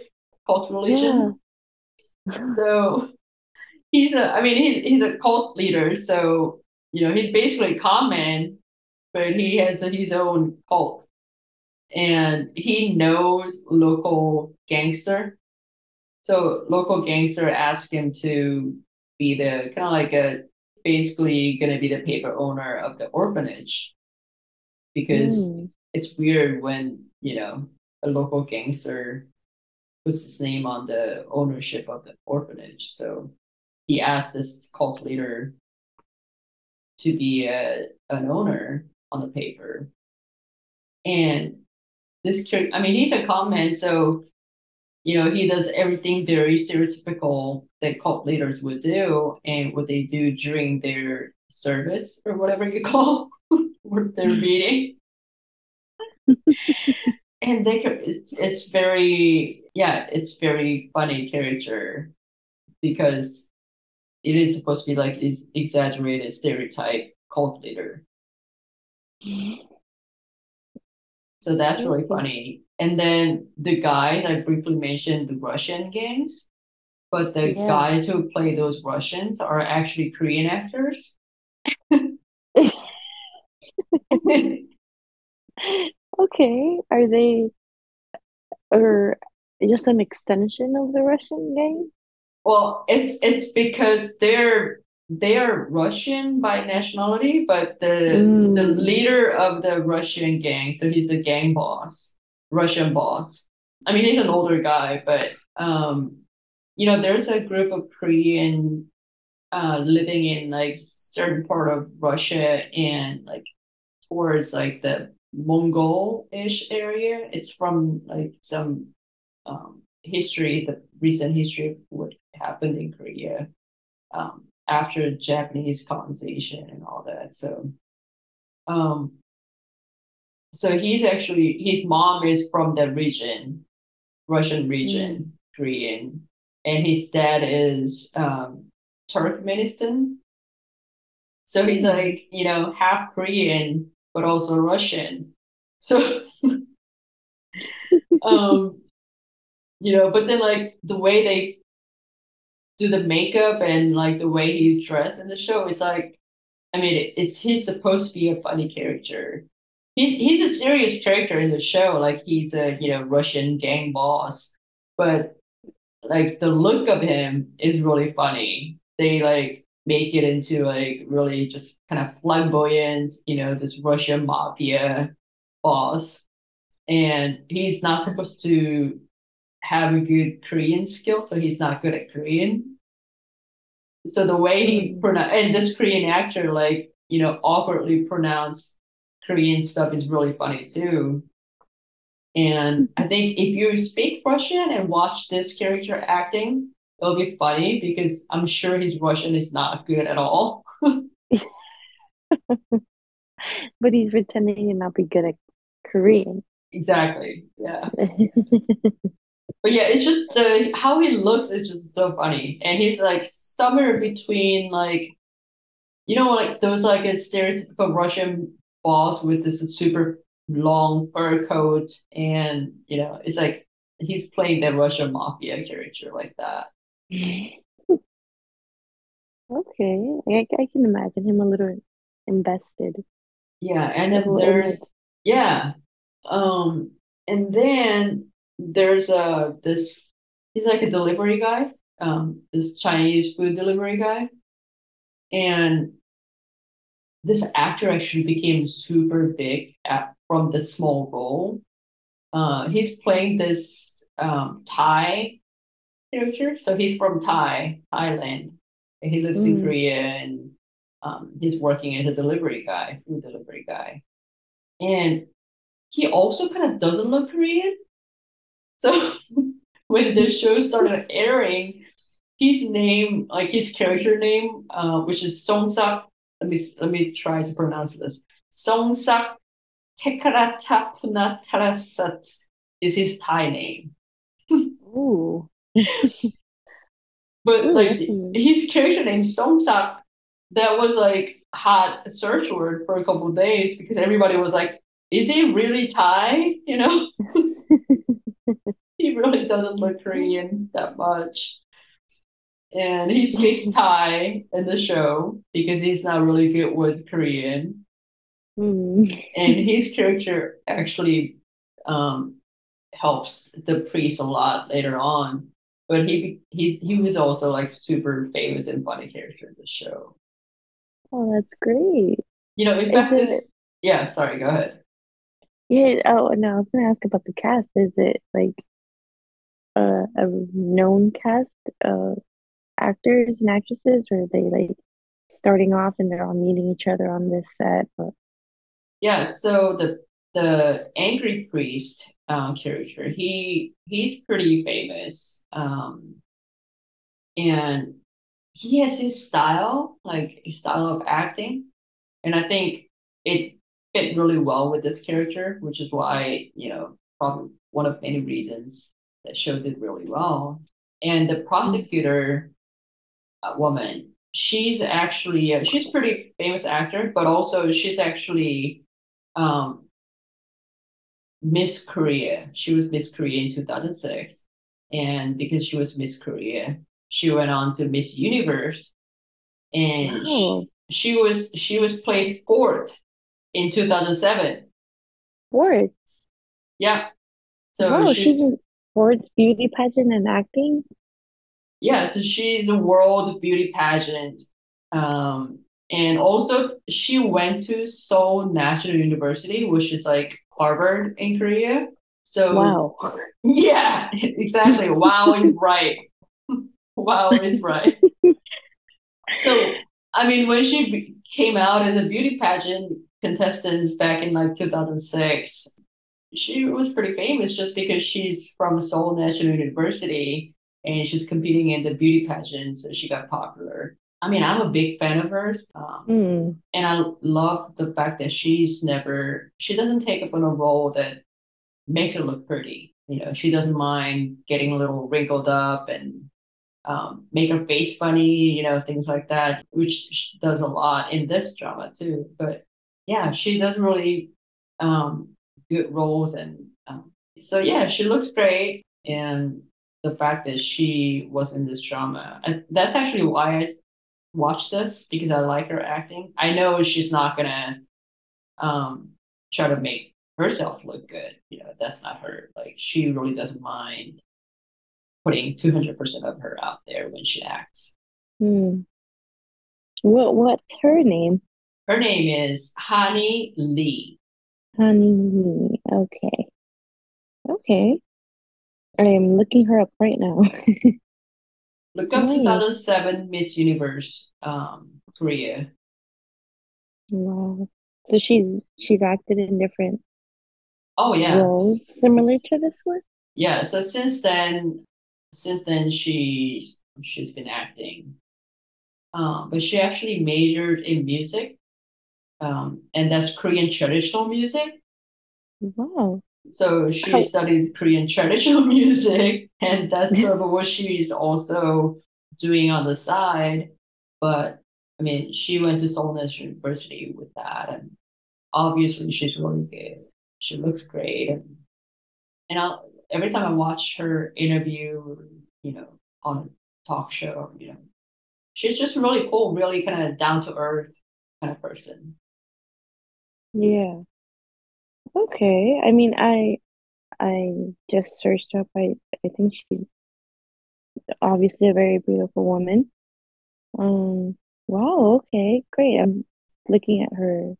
cult religion. Yeah. So he's a, I mean, he's he's a cult leader. So you know, he's basically a con man, but he has his own cult, and he knows local gangster. So local gangster asked him to be the kind of like a basically gonna be the paper owner of the orphanage because Mm. It's weird when you know a local gangster puts his name on the ownership of the orphanage. So he asked this cult leader to be a, an owner on the paper. And this, I mean, he's a comment, so you know he does everything very stereotypical that cult leaders would do, and what they do during their service or whatever you call <laughs> their meeting. <laughs> and they could- it's, it's very yeah it's very funny character because it is supposed to be like this exaggerated stereotype cult leader. So that's really mm-hmm. funny. And then the guys i briefly mentioned the russian gangs but the Yeah. guys who play those russians are actually korean actors <laughs> <laughs> Okay, are they or just an extension of the Russian gang? Well, it's it's because they're they're Russian by nationality, but the the Mm. leader of the Russian gang, so he's a gang boss, Russian boss. I mean, he's an older guy, but um, you know, there's a group of Korean uh living in like certain part of Russia and like towards like the Mongol-ish area. It's from like some um, history, the recent history of what happened in Korea um, after Japanese colonization and all that. So, um, so he's actually his mom is from the region, Russian region, Korean, and his dad is um, Turkmenistan. So he's Mm. like, you know, half Korean, but also Russian. So, <laughs> um, you know, but then like the way they do the makeup and like the way he dressed in the show, it's like, I mean, it's he's supposed to be a funny character. He's he's a serious character in the show, like he's a you know Russian gang boss, but like the look of him is really funny. They like make it into like really just kind of flamboyant, you know, this Russian mafia boss, and he's not supposed to have a good Korean skill, so he's not good at Korean. So the way he Mm. pronounce and this Korean actor like you know awkwardly pronounce Korean stuff is really funny too. And I think if you speak Russian and watch this character acting, it'll be funny because I'm sure his Russian is not good at all. <laughs> But he's pretending to not be good at Korean. Exactly. Yeah. <laughs> But yeah, it's just the how he looks is just so funny. And he's like somewhere between like you know like those like a stereotypical Russian boss with this super long fur coat and you know, it's like he's playing the Russian mafia character like that. Okay, I, I can imagine him a little invested, Yeah, and then there's yeah. Um and then there's uh this he's like a delivery guy, um, this Chinese food delivery guy. And this actor actually became super big at, from this small role. Uh, he's playing this um, Thai So he's from Thai, Thailand. And he lives in Mm. Korea and um, he's working as a delivery guy, food delivery guy. And he also kind of doesn't look Korean. So <laughs> when the show started airing, his name, like his character name, uh, which is Songsak. Let me let me try to pronounce this. Song Songsak Tekratapunatarasat is his Thai name. <laughs> Ooh, But Ooh, like his character name Songsak, that was like hot search word for a couple of days because everybody was like, "Is he really Thai?" You know, <laughs> he really doesn't look <laughs> Korean that much. And he speaks <laughs> Thai in the show because he's not really good with Korean. Mm. And his character actually um, helps the priest a lot later on. But he he's he was also like super famous and funny character in the show. Oh, that's great. You know, in fact, this it? yeah. Sorry, go ahead. Yeah. Oh, no, I was gonna ask about the cast. Is it like a a known cast of actors and actresses, or are they like starting off and they're all meeting each other on this set? Yeah. So the the angry priest um, character, he he's pretty famous. Um, and he has his style, like his style of acting, and I think it fit really well with this character, which is why you know probably one of many reasons that show did really well. And the prosecutor uh, woman, she's actually uh, she's pretty famous actor, but also she's actually um, Miss Korea. She was Miss Korea in 2006. And because she was Miss Korea, she went on to Miss Universe. And wow, she, she was she was placed fourth in 2007. Fourth? Yeah. So Wow, she's she's in sports, beauty pageant, and acting. yeah, so she's a world beauty pageant. Um, and also she went to Seoul National University, which is like Harvard in Korea. So Wow. <laughs> Yeah, exactly. Wow is right. <laughs> Wow is right. So, I mean, when she came out as a beauty pageant contestant back in like 2006, she was pretty famous just because she's from Seoul National University and she's competing in the beauty pageant, so she got popular. I mean, I'm a big fan of hers, um, Hmm. and I love the fact that she's never, she doesn't take up on a role that makes her look pretty. You know, she doesn't mind getting a little wrinkled up and um, make her face funny, you know, things like that, which she does a lot in this drama too. But yeah, she does really um, good roles, and um, so yeah, she looks great. And the fact that she was in this drama, and that's actually why I watched this because I like her acting. I know she's not gonna um, try to make herself look good. You know, that's not her. Like she really doesn't mind putting 200% of her out there when she acts. Hmm. What what's her name? Her name is Honey Lee. Honey Lee. Okay. Okay. I am looking her up right now. <laughs> Look up Nice. 2007 Miss Universe um, Korea. Wow. So she's she's acted in different Oh yeah, roles similar to this one? yeah. So since then, since then she's she's been acting. Um, but she actually majored in music, um, and that's Korean traditional music. Wow. So she studied Korean traditional <laughs> music, and that's sort of what she's also doing on the side. But I mean, she went to Seoul National University with that, and obviously she's really good. She looks great, and and I'll, every time I watch her interview, or, you know, on a talk show, you know, she's just really cool, really kind of down to earth kind of person. yeah. Okay. I mean I I just searched up I I think she's obviously a very beautiful woman. Um wow, okay, great. I'm looking at her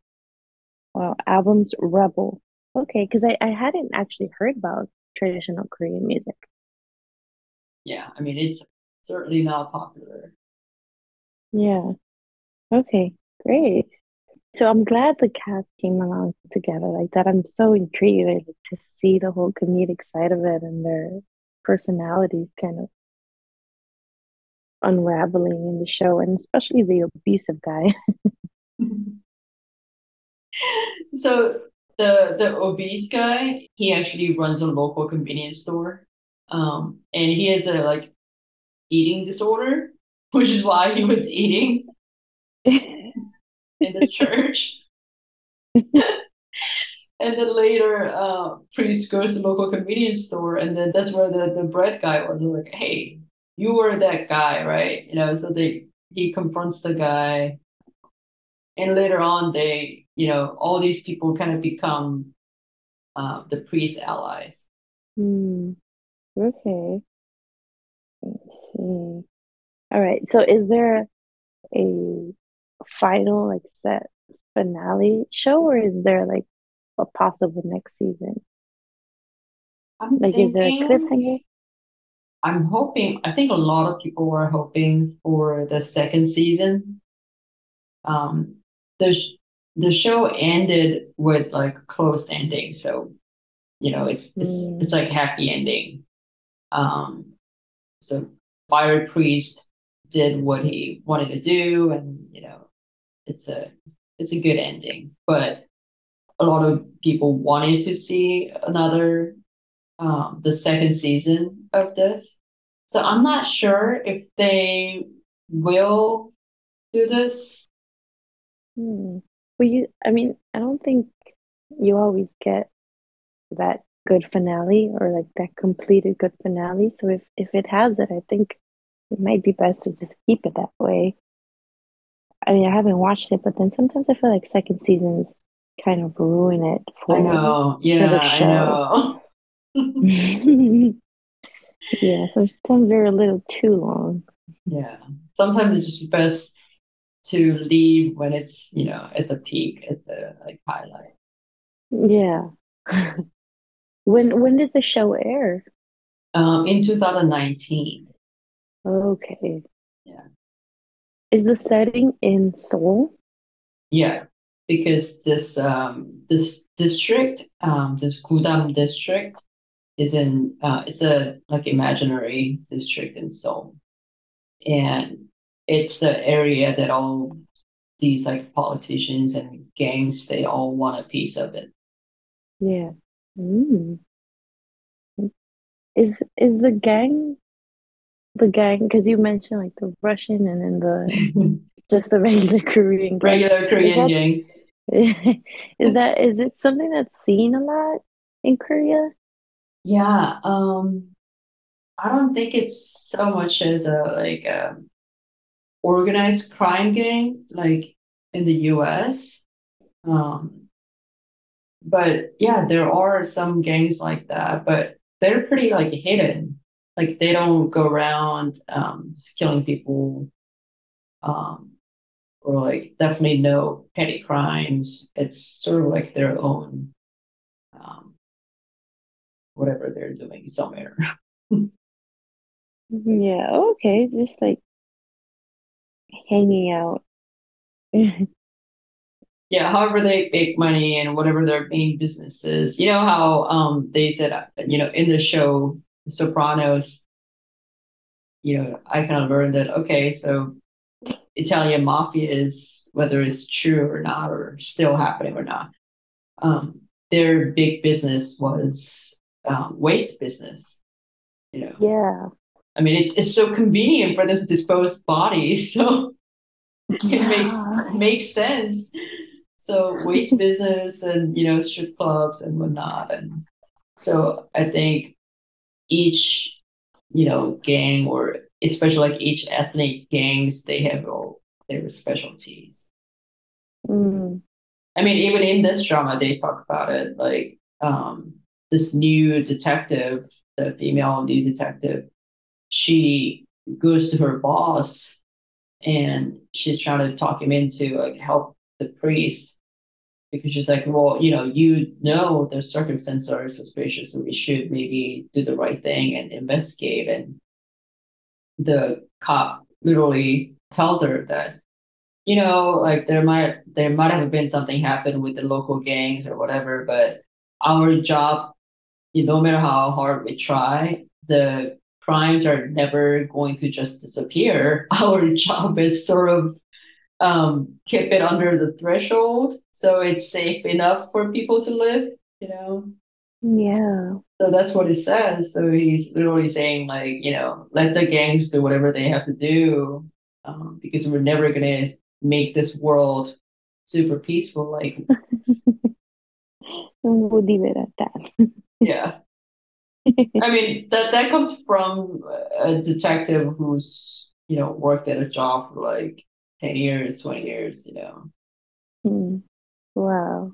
wow, albums Rebel. Okay, because I, I hadn't actually heard about traditional Korean music. Yeah, I mean, it's certainly not popular. Yeah. Okay, great. So I'm glad the cast came along together like that. I'm so intrigued like, to see the whole comedic side of it and their personalities kind of unraveling in the show, and especially the abusive guy. <laughs> <laughs> So the the obese guy, he actually runs a local convenience store. Um, and he has a like eating disorder, <laughs> which is why he was eating in the church. <laughs> And then later, uh, priest goes to local convenience store, and then that's where the, the bread guy was. like, hey, you were that guy, right? You know, so they he confronts the guy, and later on, they, you know, all these people kind of become uh, the priest allies. Hmm. Okay. Let's see. All right. So is there a final like set finale show or is there like a possible next season? I'm Like is there a cliffhanger? I'm hoping, I think a lot of people were hoping for the second season. Um, the sh- the show ended with like closed ending, so you know it's it's Hmm. it's like happy ending. Um, so Fire Priest did what he wanted to do, and you know it's a it's a good ending. But a lot of people wanted to see another um, the second season of this. So I'm not sure if they will do this. Hmm. Well, you, I mean, I don't think you always get that good finale or like that completed good finale. So if if it has it, I think it might be best to just keep it that way. I mean, I haven't watched it, but then sometimes I feel like second seasons kind of ruin it I for know, for yeah, the I show. know. <laughs> Yeah, sometimes they're a little too long. Yeah. Sometimes it's just best to leave when it's, you know, at the peak, at the like highlight. Yeah. <laughs> When when did the show air? Um, in 2019. Okay. Yeah. Is the setting in Seoul? Yeah. Because this um this district, um this Gudam district is in uh it's a like imaginary district in Seoul. And it's the area that all these like politicians and gangs they all want a piece of it. Yeah. Mm, is is the gang the gang because you mentioned like the Russian and then the <laughs> just the regular Korean gang. Regular Korean gang. <laughs> is that is it something that's seen a lot in Korea? Yeah, um, I don't think it's so much as a like a organized crime gang like in the US. Um, but yeah, there are some gangs like that, but they're pretty like hidden. Like they don't go around um, killing people. Um, or like definitely no petty crimes. It's sort of like their own um, whatever they're doing somewhere. <laughs> yeah, okay. Just like hanging out. <laughs> yeah, however they make money and whatever their main business is. You know how um they said you know in the show Sopranos, you know, I kind of learned that okay, so Italian mafia is, whether it's true or not, or still happening or not. Um, their big business was um, waste business. You know. Yeah. I mean, it's it's so convenient for them to dispose bodies, <laughs> so yeah. it makes makes sense. So waste <laughs> business and you know strip clubs and whatnot, and so I think each you know gang or especially like each ethnic gangs, they have all their specialties. Mm. I mean, even in this drama, they talk about it. Like um, this new detective, the female new detective, she goes to her boss and she's trying to talk him into like help the priest because she's like, well, you know, you know the circumstances are suspicious, and we should maybe do the right thing and investigate. And the cop literally tells her that you know like there might there might have been something happen with the local gangs or whatever but our job you know, no matter how hard we try the crimes are never going to just disappear <laughs> our job is sort of um keep it under the threshold so it's safe enough for people to live you know yeah. So that's what it says. So he's literally saying, like, you know, let the gangs do whatever they have to do, um, because we're never gonna make this world super peaceful. Like, <laughs> we'll leave it at that. <laughs> yeah. I mean that that comes from a detective who's you know worked at a job for like ten years, twenty years. You know. Mm. Wow.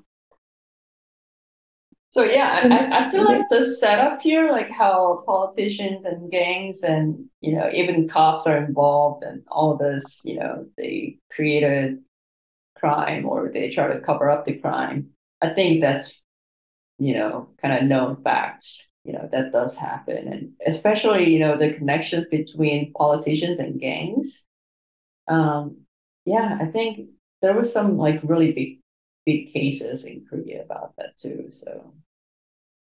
So yeah, I, I feel like the setup here, like how politicians and gangs and you know even cops are involved and all this, you know, they create a crime or they try to cover up the crime. I think that's you know kind of known facts. You know that does happen, and especially you know the connections between politicians and gangs. Um, yeah, I think there was some like really big big cases in Korea about that too. So,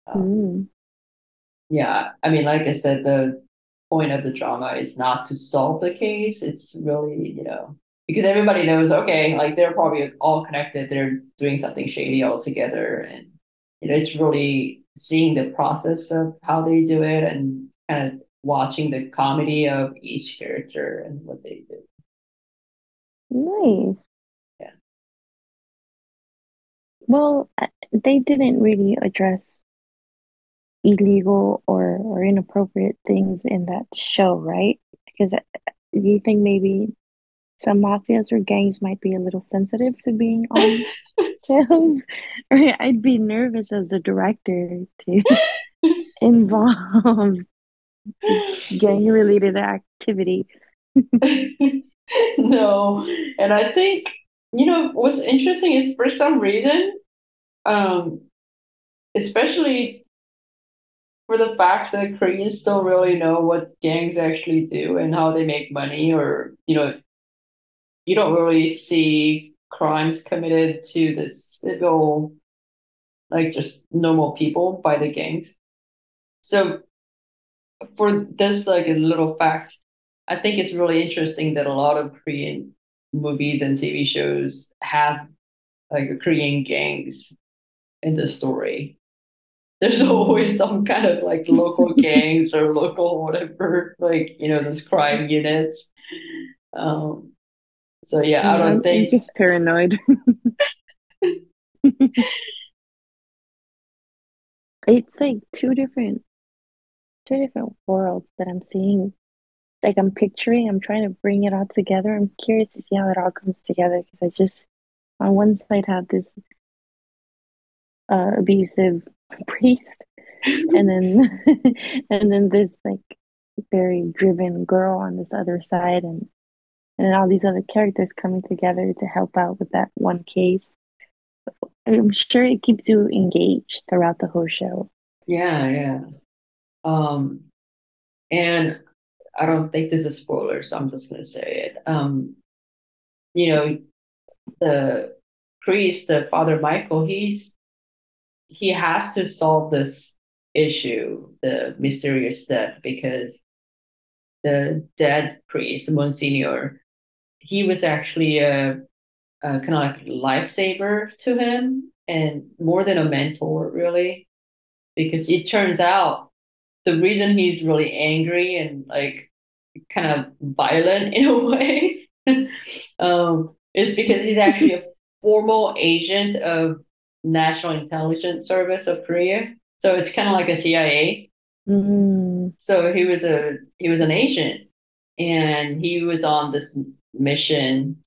um, mm. yeah, I mean, like I said, the point of the drama is not to solve the case. It's really, you know, because everybody knows, okay, like they're probably all connected. They're doing something shady all together, and you know, it's really seeing the process of how they do it and kind of watching the comedy of each character and what they do. Nice. Yeah. Well, they didn't really address illegal or, or inappropriate things in that show, right? Because uh, do you think maybe some mafias or gangs might be a little sensitive to being <laughs> on shows? <laughs> Or I'd be nervous as a director to <laughs> involve gang related activity. <laughs> no, and I think you know, what's interesting is for some reason, um, especially for the facts that Koreans don't really know what gangs actually do and how they make money, or you know, you don't really see crimes committed to the civil, like just normal people by the gangs. So, for this like a little fact, I think it's really interesting that a lot of Korean movies and TV shows have like Korean gangs in the story. there's <laughs> always some kind of like local <laughs> gangs or local whatever, like you know, those crime units. Um, so yeah, I don't I'm, I'm think just paranoid. <laughs> It's like two different two different worlds that I'm seeing. Like I'm picturing, I'm trying to bring it all together. I'm curious to see how it all comes together because I just on one side have this uh, abusive <laughs> priest, and then <laughs> and then this like very driven girl on this other side, and and all these other characters coming together to help out with that one case. I'm sure it keeps you engaged throughout the whole show. yeah, yeah. Um, and I don't think this is a spoiler, so I'm just gonna say it. Um, you know, the priest, the Father Michael, he's he has to solve this issue, the mysterious death, because the dead priest, Monsignor, he was actually a, a kind of like lifesaver to him and more than a mentor, really, because it turns out the reason he's really angry and like kind of violent in a <laughs> way um, is because he's actually a formal agent of National Intelligence Service of Korea. So it's kind of like a CIA. Mm, So he was a he was an agent, and he was on this mission,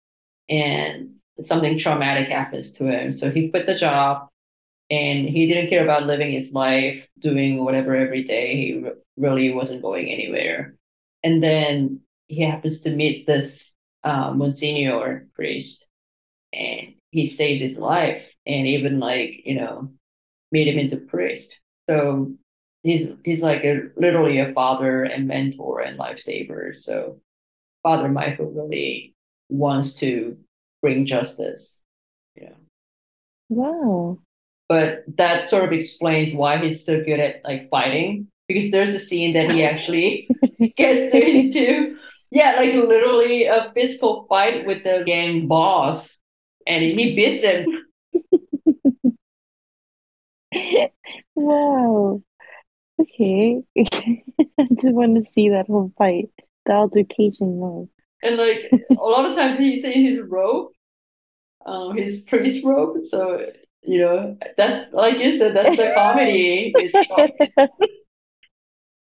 and something traumatic happens to him. So he quit the job, and he didn't care about living his life, doing whatever every day. He re- really wasn't going anywhere. And then he happens to meet this uh, Monsignor priest, and he saved his life, and even like you know made him into priest. So he's he's like a literally a father and mentor and lifesaver. So Father Michael really wants to bring justice, you know. wow. But that sort of explains why he's so good at like fighting because there's a scene that he actually <laughs> <laughs> gets into yeah, like literally a physical fight with the gang boss and he beats him. <laughs> Wow. Okay. <laughs> I just want to see that whole fight, the altercation mode. And like a lot of times he's in his robe, um, his priest robe. So you know, that's like you said, that's the comedy.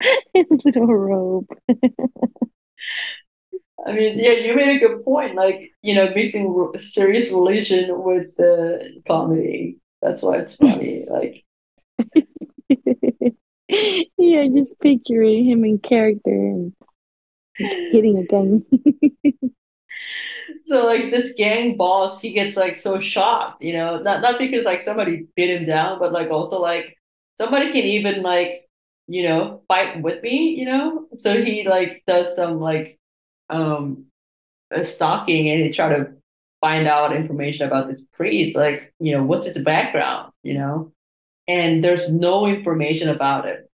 <laughs> His little robe. I mean, yeah, you made a good point. Like, you know, mixing serious religion with the comedy. That's why it's funny. <laughs> Like, <laughs> Yeah, just picturing him in character and hitting a gun. so like this gang boss, he gets like so shocked, you know, not not because like somebody beat him down, but like also like somebody can even like, you know, fight with me, you know. So he like does some like um uh, stalking and he try to find out information about this priest, like, you know, what's his background, you know? And there's no information about it.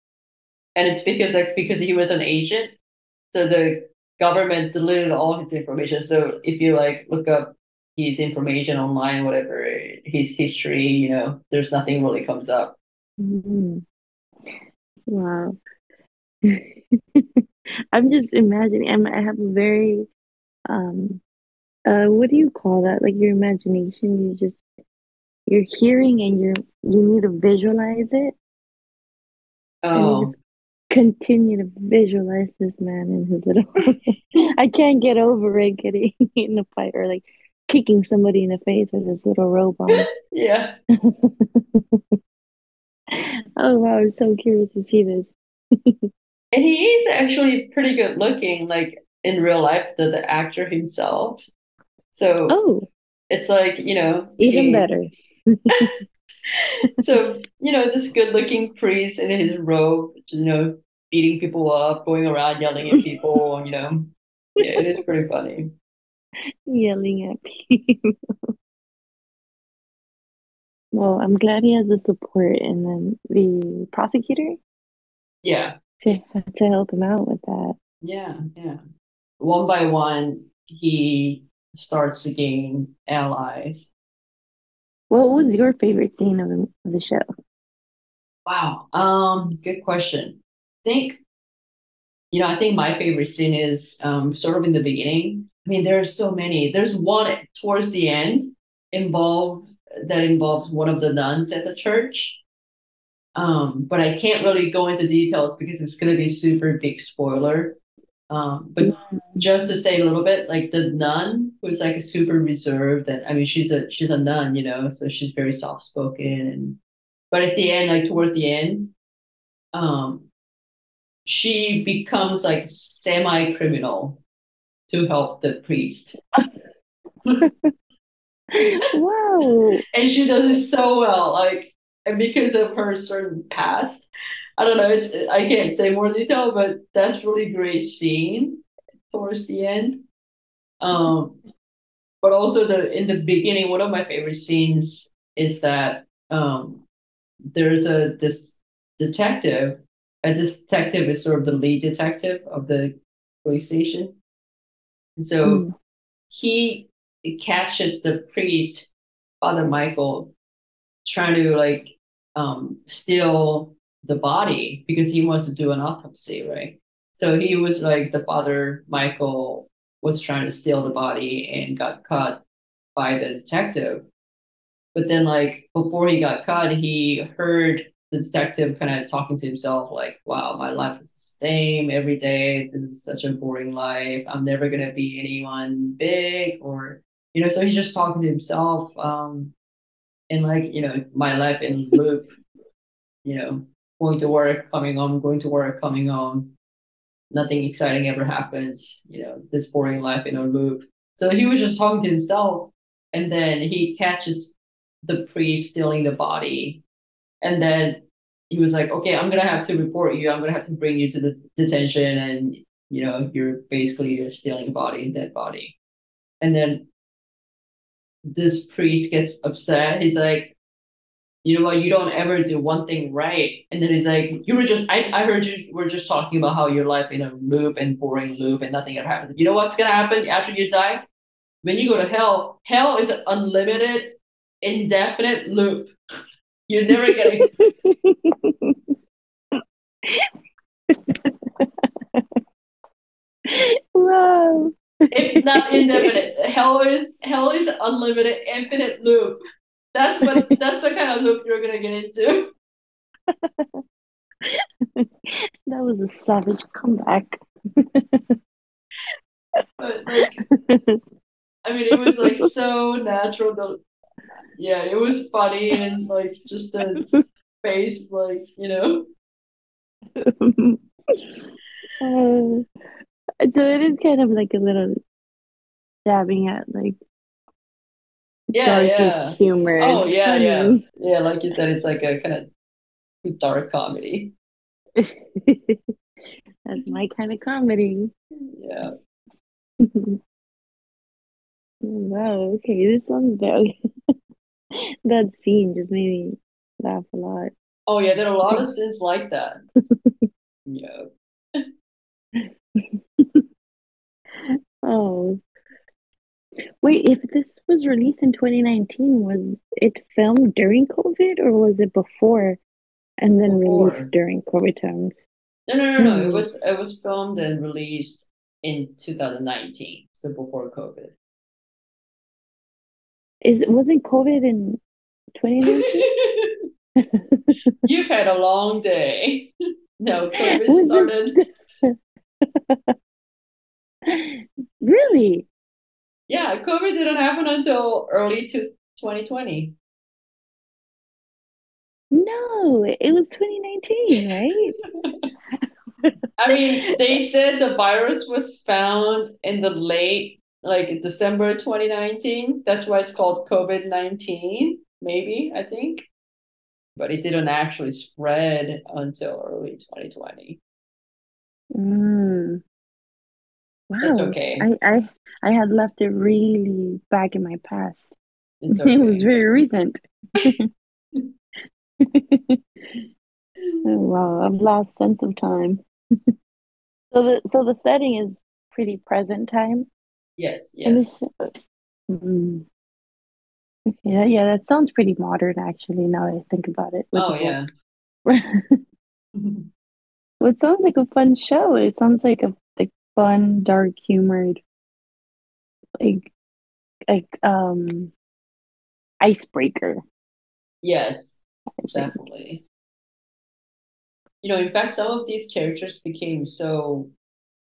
And it's because like because he was an agent, so the government deleted all his information. So if you like look up his information online, whatever, his history, you know, there's nothing really comes up. Mhm. Wow. <laughs> I'm just imagining. I'm, I have a very um uh what do you call that? Like your imagination, you just you're hearing and you're you need to visualize it and you just Oh, continue to visualize this man in his little <laughs> I can't get over it getting <laughs> in a fight or like kicking somebody in the face with this little robot. yeah. <laughs> Oh wow, I'm so curious to see this. <laughs> And he is actually pretty good looking, like in real life, the, the actor himself. So Oh, it's like, you know, even he better. <laughs> So, you know, this good looking priest in his robe, you know, beating people up, going around yelling at people, you know. Yeah, it is pretty funny. Yelling at people. Well, I'm glad he has the support and then the prosecutor Yeah, to to help him out with that. yeah, yeah. One by one, he starts to gain allies. What was your favorite scene of the, of the show? Wow. Um, good question. I think, you know, I think my favorite scene is um sort of in the beginning. I mean, there are so many. There's one towards the end involved that involves one of the nuns at the church. Um, but I can't really go into details because it's gonna be super big spoiler. Um, but just to say a little bit, like the nun who's like a super reserved, and I mean she's a she's a nun, you know, so she's very soft spoken and but at the end, like towards the end, um, she becomes like semi-criminal to help the priest. <laughs> Wow. <laughs> and she does it so well, like and because of her certain past. I don't know, it's I can't say more detail, but that's really great scene towards the end. Um, but also the in the beginning, one of my favorite scenes is that um there's a this detective, a detective is sort of the lead detective of the police station. And so Mm. he catches the priest, Father Michael, trying to like um steal the body because he wants to do an autopsy, right? So he was like the Father Michael was trying to steal the body and got caught by the detective. But then, like, before he got caught, he heard the detective kind of talking to himself, like, wow, my life is the same every day. This is such a boring life. I'm never going to be anyone big or, you know, so he's just talking to himself. Um, and like, you know, my life in loop, you know, going to work, coming home, going to work, coming home. Nothing exciting ever happens, you know, this boring life in a loop. So he was just talking to himself. And then he catches the priest stealing the body. And then he was like, okay, I'm to have to report you. I'm to have to bring you to the detention. And, you know, you're basically just stealing a body, dead body. And then this priest gets upset. He's like, you know what, you don't ever do one thing right. And then he's like, you were just, I, I heard you were just talking about how your life in a loop and boring loop and nothing ever happens. You know what's going to happen after you die? When you go to hell, hell is an unlimited, indefinite loop. You're never getting, <laughs> <laughs> Wow. It's not indefinite. Hell is, hell is unlimited, infinite loop. That's what, that's the kind of loop you're going to get into. <laughs> That was a savage comeback. <laughs> But like, I mean, it was like so natural. The, yeah, it was funny and like just a face, like, you know. <laughs> Uh, so it is kind of like a little jabbing at like Yeah, yeah. humor. Oh, yeah, yeah. Yeah, like you said, it's like a kind of dark comedy. <laughs> That's my kind of comedy. Yeah. <laughs> Wow, okay, this sounds very <laughs> that scene just made me laugh a lot. Oh, yeah, there are a lot of scenes like that. Yeah. <laughs> Oh, wait, if this was released in 2019, was it filmed during COVID or was it before and then released during COVID times? No, no, no, no. It Hmm. was it was filmed and released in 2019, so before COVID. Is it wasn't COVID in 2019? <laughs> You've had a long day. <laughs> No, COVID Was started. it <laughs> really? Yeah, COVID didn't happen until early to 2020. No, it was 2019, right? <laughs> I mean, they said the virus was found in the late, like December 2019. That's why it's called COVID-19, maybe, I think. But it didn't actually spread until early 2020. Mm. That's Wow. okay. I, I I had left it really back in my past. It's <laughs> It was very recent. Oh, <laughs> wow, I've lost sense of time. <laughs> So the so the setting is pretty present time Yes, yes. Mm. Okay, yeah, yeah, that sounds pretty modern actually, now that I think about it Oh, yeah. Well, it sounds like a fun show. It sounds like a like fun, dark humored, like like um icebreaker. Yes, definitely. You know, in fact, some of these characters became so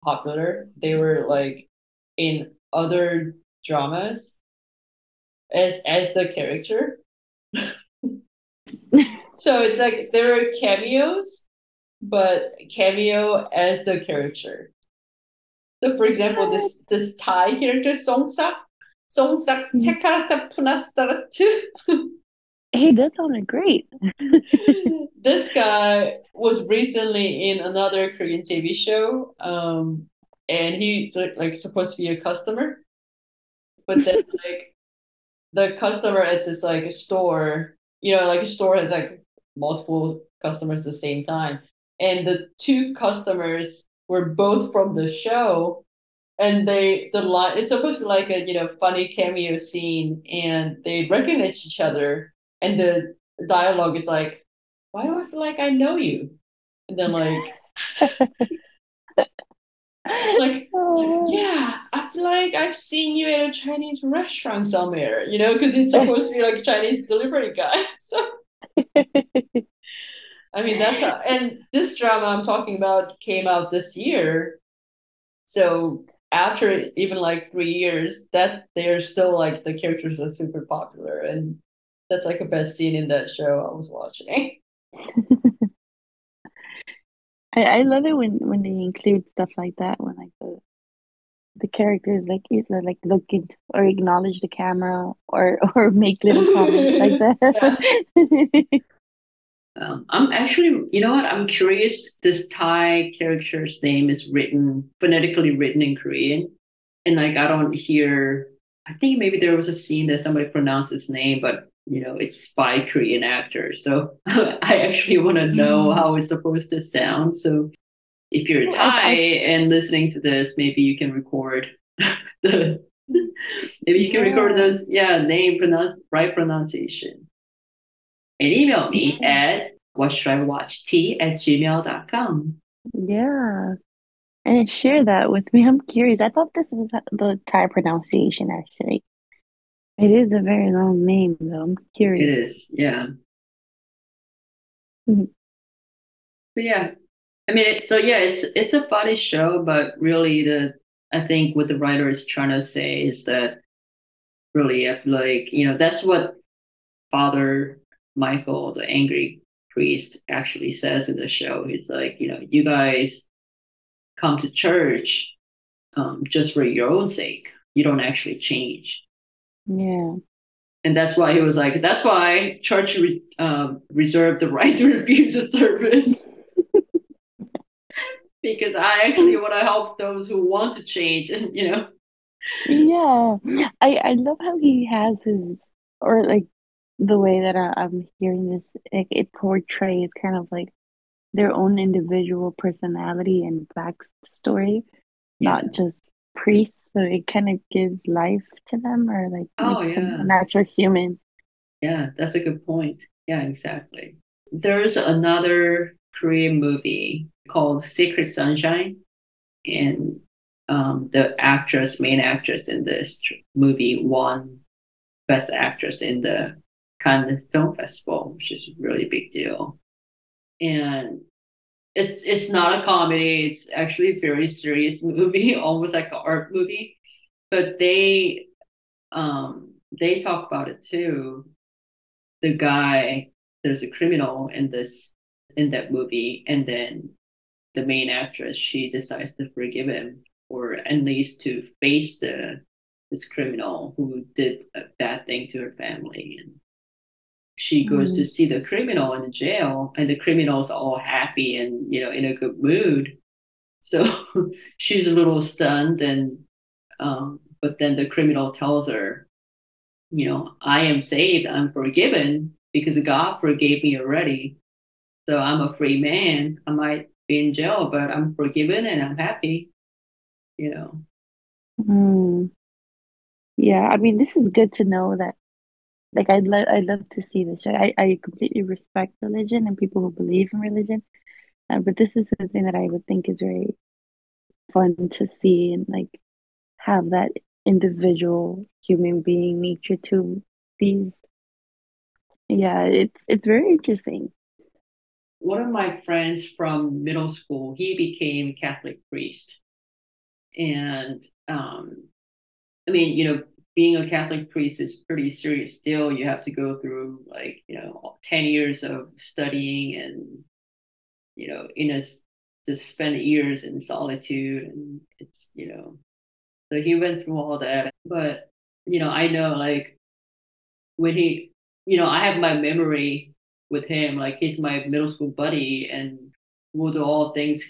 popular. They were like in other dramas as as the character. <laughs> so it's like there are cameos, but cameo as the character. So for example, this this Thai character Songsak, Songsak Mhm. Tekarata Punastaratu. Hey, that sounded great. <laughs> this guy was recently in another Korean TV show, um, and he's like supposed to be a customer, but then <laughs> like the customer at this like store, you know, like a store has like multiple customers at the same time, and the two customers were both from the show, and they the line it's supposed to be like a you know funny cameo scene, and they recognize each other, and the dialogue is like, "Why do I feel like I know you?" And then like <laughs> like Oh, yeah, I feel like I've seen you at a Chinese restaurant somewhere, you know, because it's supposed to be like Chinese delivery guy. <laughs> So <laughs> I mean that's how, and this drama I'm talking about came out this year. So after even like three years, that they're still like the characters are super popular, and that's like a best scene in that show I was watching. <laughs> I, I love it when when they include stuff like that when like the the characters like either like look into or acknowledge the camera or <laughs> or make little comments like that. <laughs> Um, I'm actually, you know what? I'm curious. This Thai character's name is written phonetically written in Korean, and like I don't hear. I think maybe there was a scene that somebody pronounced his name, but you know it's by Korean actors. So <laughs> I actually want to know Mm. how it's supposed to sound. So if you're I, Thai and listening to this, maybe you can record <laughs> the. <laughs> Maybe you can record yeah those, yeah, name pronounce right pronunciation and email me yeah at what should I watch t at gmail.com. yeah and share that with me. I'm curious. I thought this was the Thai pronunciation actually. It is a very long name though. I'm curious. is, yeah. Mhm. But yeah, I mean, it, so yeah, it's it's a funny show, but really the I think what the writer is trying to say is that really, if like you know that's what Father Michael, the angry priest, actually says in the show. He's like, you know, you guys come to church um, just for your own sake. You don't actually change. Yeah. And that's why he was like, that's why church re- um, reserved the right to refuse a service. <laughs> because I actually want to help those who want to change, and <laughs> you know. Yeah. I I love how he has his or like the way that I, I'm hearing this it, it portrays kind of like their own individual personality and backstory, Yeah. not just priests. So it kind of gives life to them or like Oh yeah, natural human. yeah, that's a good point. Yeah, exactly. There's another Korean movie called Secret Sunshine, and um, the actress, main actress in this tr- movie, won Best Actress in the Cannes Film Festival, which is a really big deal. And it's it's not a comedy; it's actually a very serious <laughs> movie, almost like an art movie. But they um, they talk about it too. The guy, there's a criminal in this in that movie, and then the main actress she decides to forgive him or at least to face the this criminal who did a bad thing to her family and she goes to Mm. see the criminal in the jail and the criminal's are all happy and you know in a good mood so <laughs> she's a little stunned and um but then the criminal tells her you know i am saved i'm forgiven because god forgave me already so i'm a free man i might be in jail but i'm forgiven and i'm happy you know Mm. Yeah, I mean, this is good to know that like I'd lo- I'd love to see this. I, I completely respect religion and people who believe in religion, uh, but this is something that I would think is very fun to see and like have that individual human being nature to these. Yeah, it's it's very interesting. One of my friends from middle school, he became Catholic priest, and um, I mean, you know, being a Catholic priest is pretty serious deal. You have to go through like, you know, 10 years of studying and, you know, in a, to spend years in solitude. And it's, you know, so he went through all that. But, you know, I know like when he, you know, I have my memory with him, like he's my middle school buddy and we'll do all things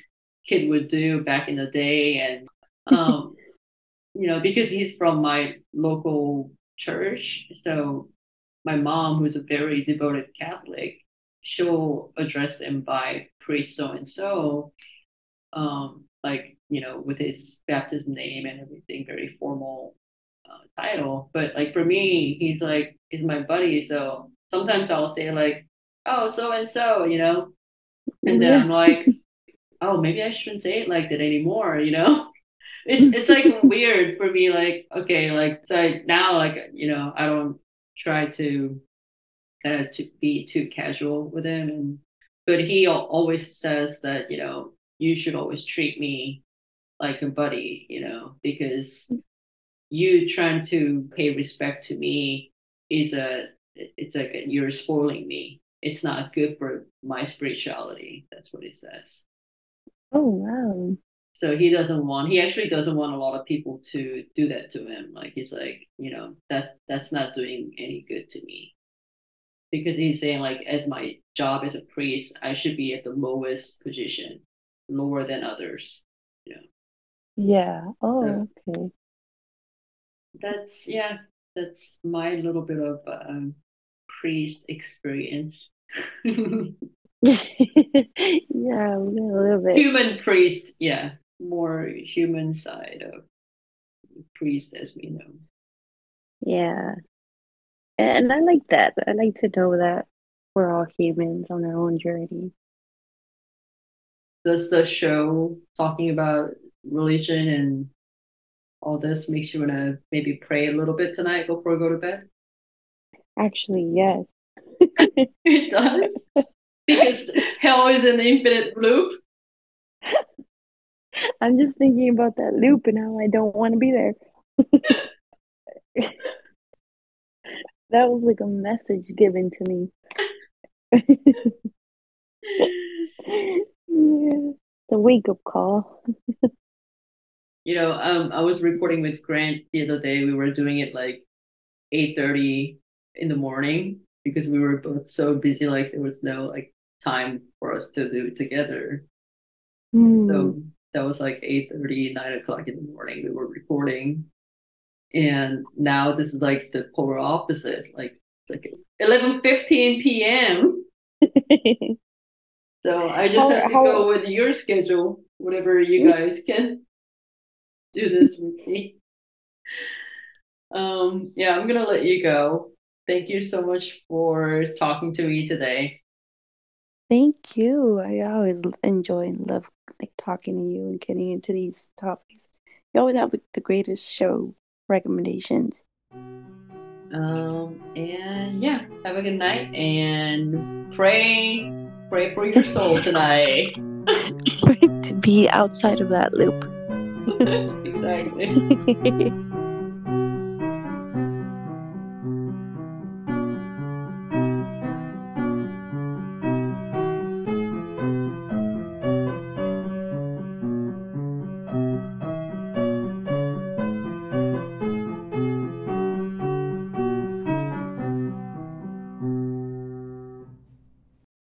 kid would do back in the day. And, um, you know, because he's from my local church. So my mom, who's a very devoted Catholic, she'll address him by priest so and so, um, like you know, with his baptism name and everything, very formal uh, title. But like for me, he's like he's my buddy, so sometimes I'll say like, oh, so and so, you know, and then I'm like, oh, maybe I shouldn't say it like that anymore, you know it's it's like weird for me like okay like so now like you know i don't try to uh, to be too casual with him and but he always says that you know you should always treat me like a buddy you know because you trying to pay respect to me is a it's like a, you're spoiling me. It's not good for my spirituality. That's what he says. Oh wow so he doesn't want he actually doesn't want a lot of people to do that to him. Like he's like you know that's that's not doing any good to me. Because he's saying like as my job as a priest i should be at the lowest position lower than others you know. Yeah. Oh so okay. that's yeah that's my little bit of um, priest experience. <laughs> <laughs> Yeah a little bit. Human priest yeah more human side of priest as we know. Yeah. And I like that. I like to know that we're all humans on our own journey. Does the show talking about religion and all this makes you want to maybe pray a little bit tonight before I go to bed? Actually, yes. <laughs> it does. <laughs> because hell is an infinite loop. I'm just thinking about that loop and how I don't want to be there. <laughs> that was like a message given to me. <laughs> yeah, the wake up call. <laughs> you know, um, I was recording with Grant the other day. We were doing it like eight thirty in the morning because we were both so busy. Like there was no like time for us to do it together. Mm. So that was like 8 30 9 o'clock in the morning we were recording. And now this is like the polar opposite like it's like 11 15 p.m <laughs> so i just how, have to how... go with your schedule whatever you guys can do this with me. Um yeah i'm gonna let you go. Thank you so much for talking to me today Thank you. I always enjoy and love like talking to you and getting into these topics. You always have the, the greatest show recommendations. Um and yeah, have a good night and pray pray for your soul tonight. <laughs> to be outside of that loop. <laughs> exactly. <laughs>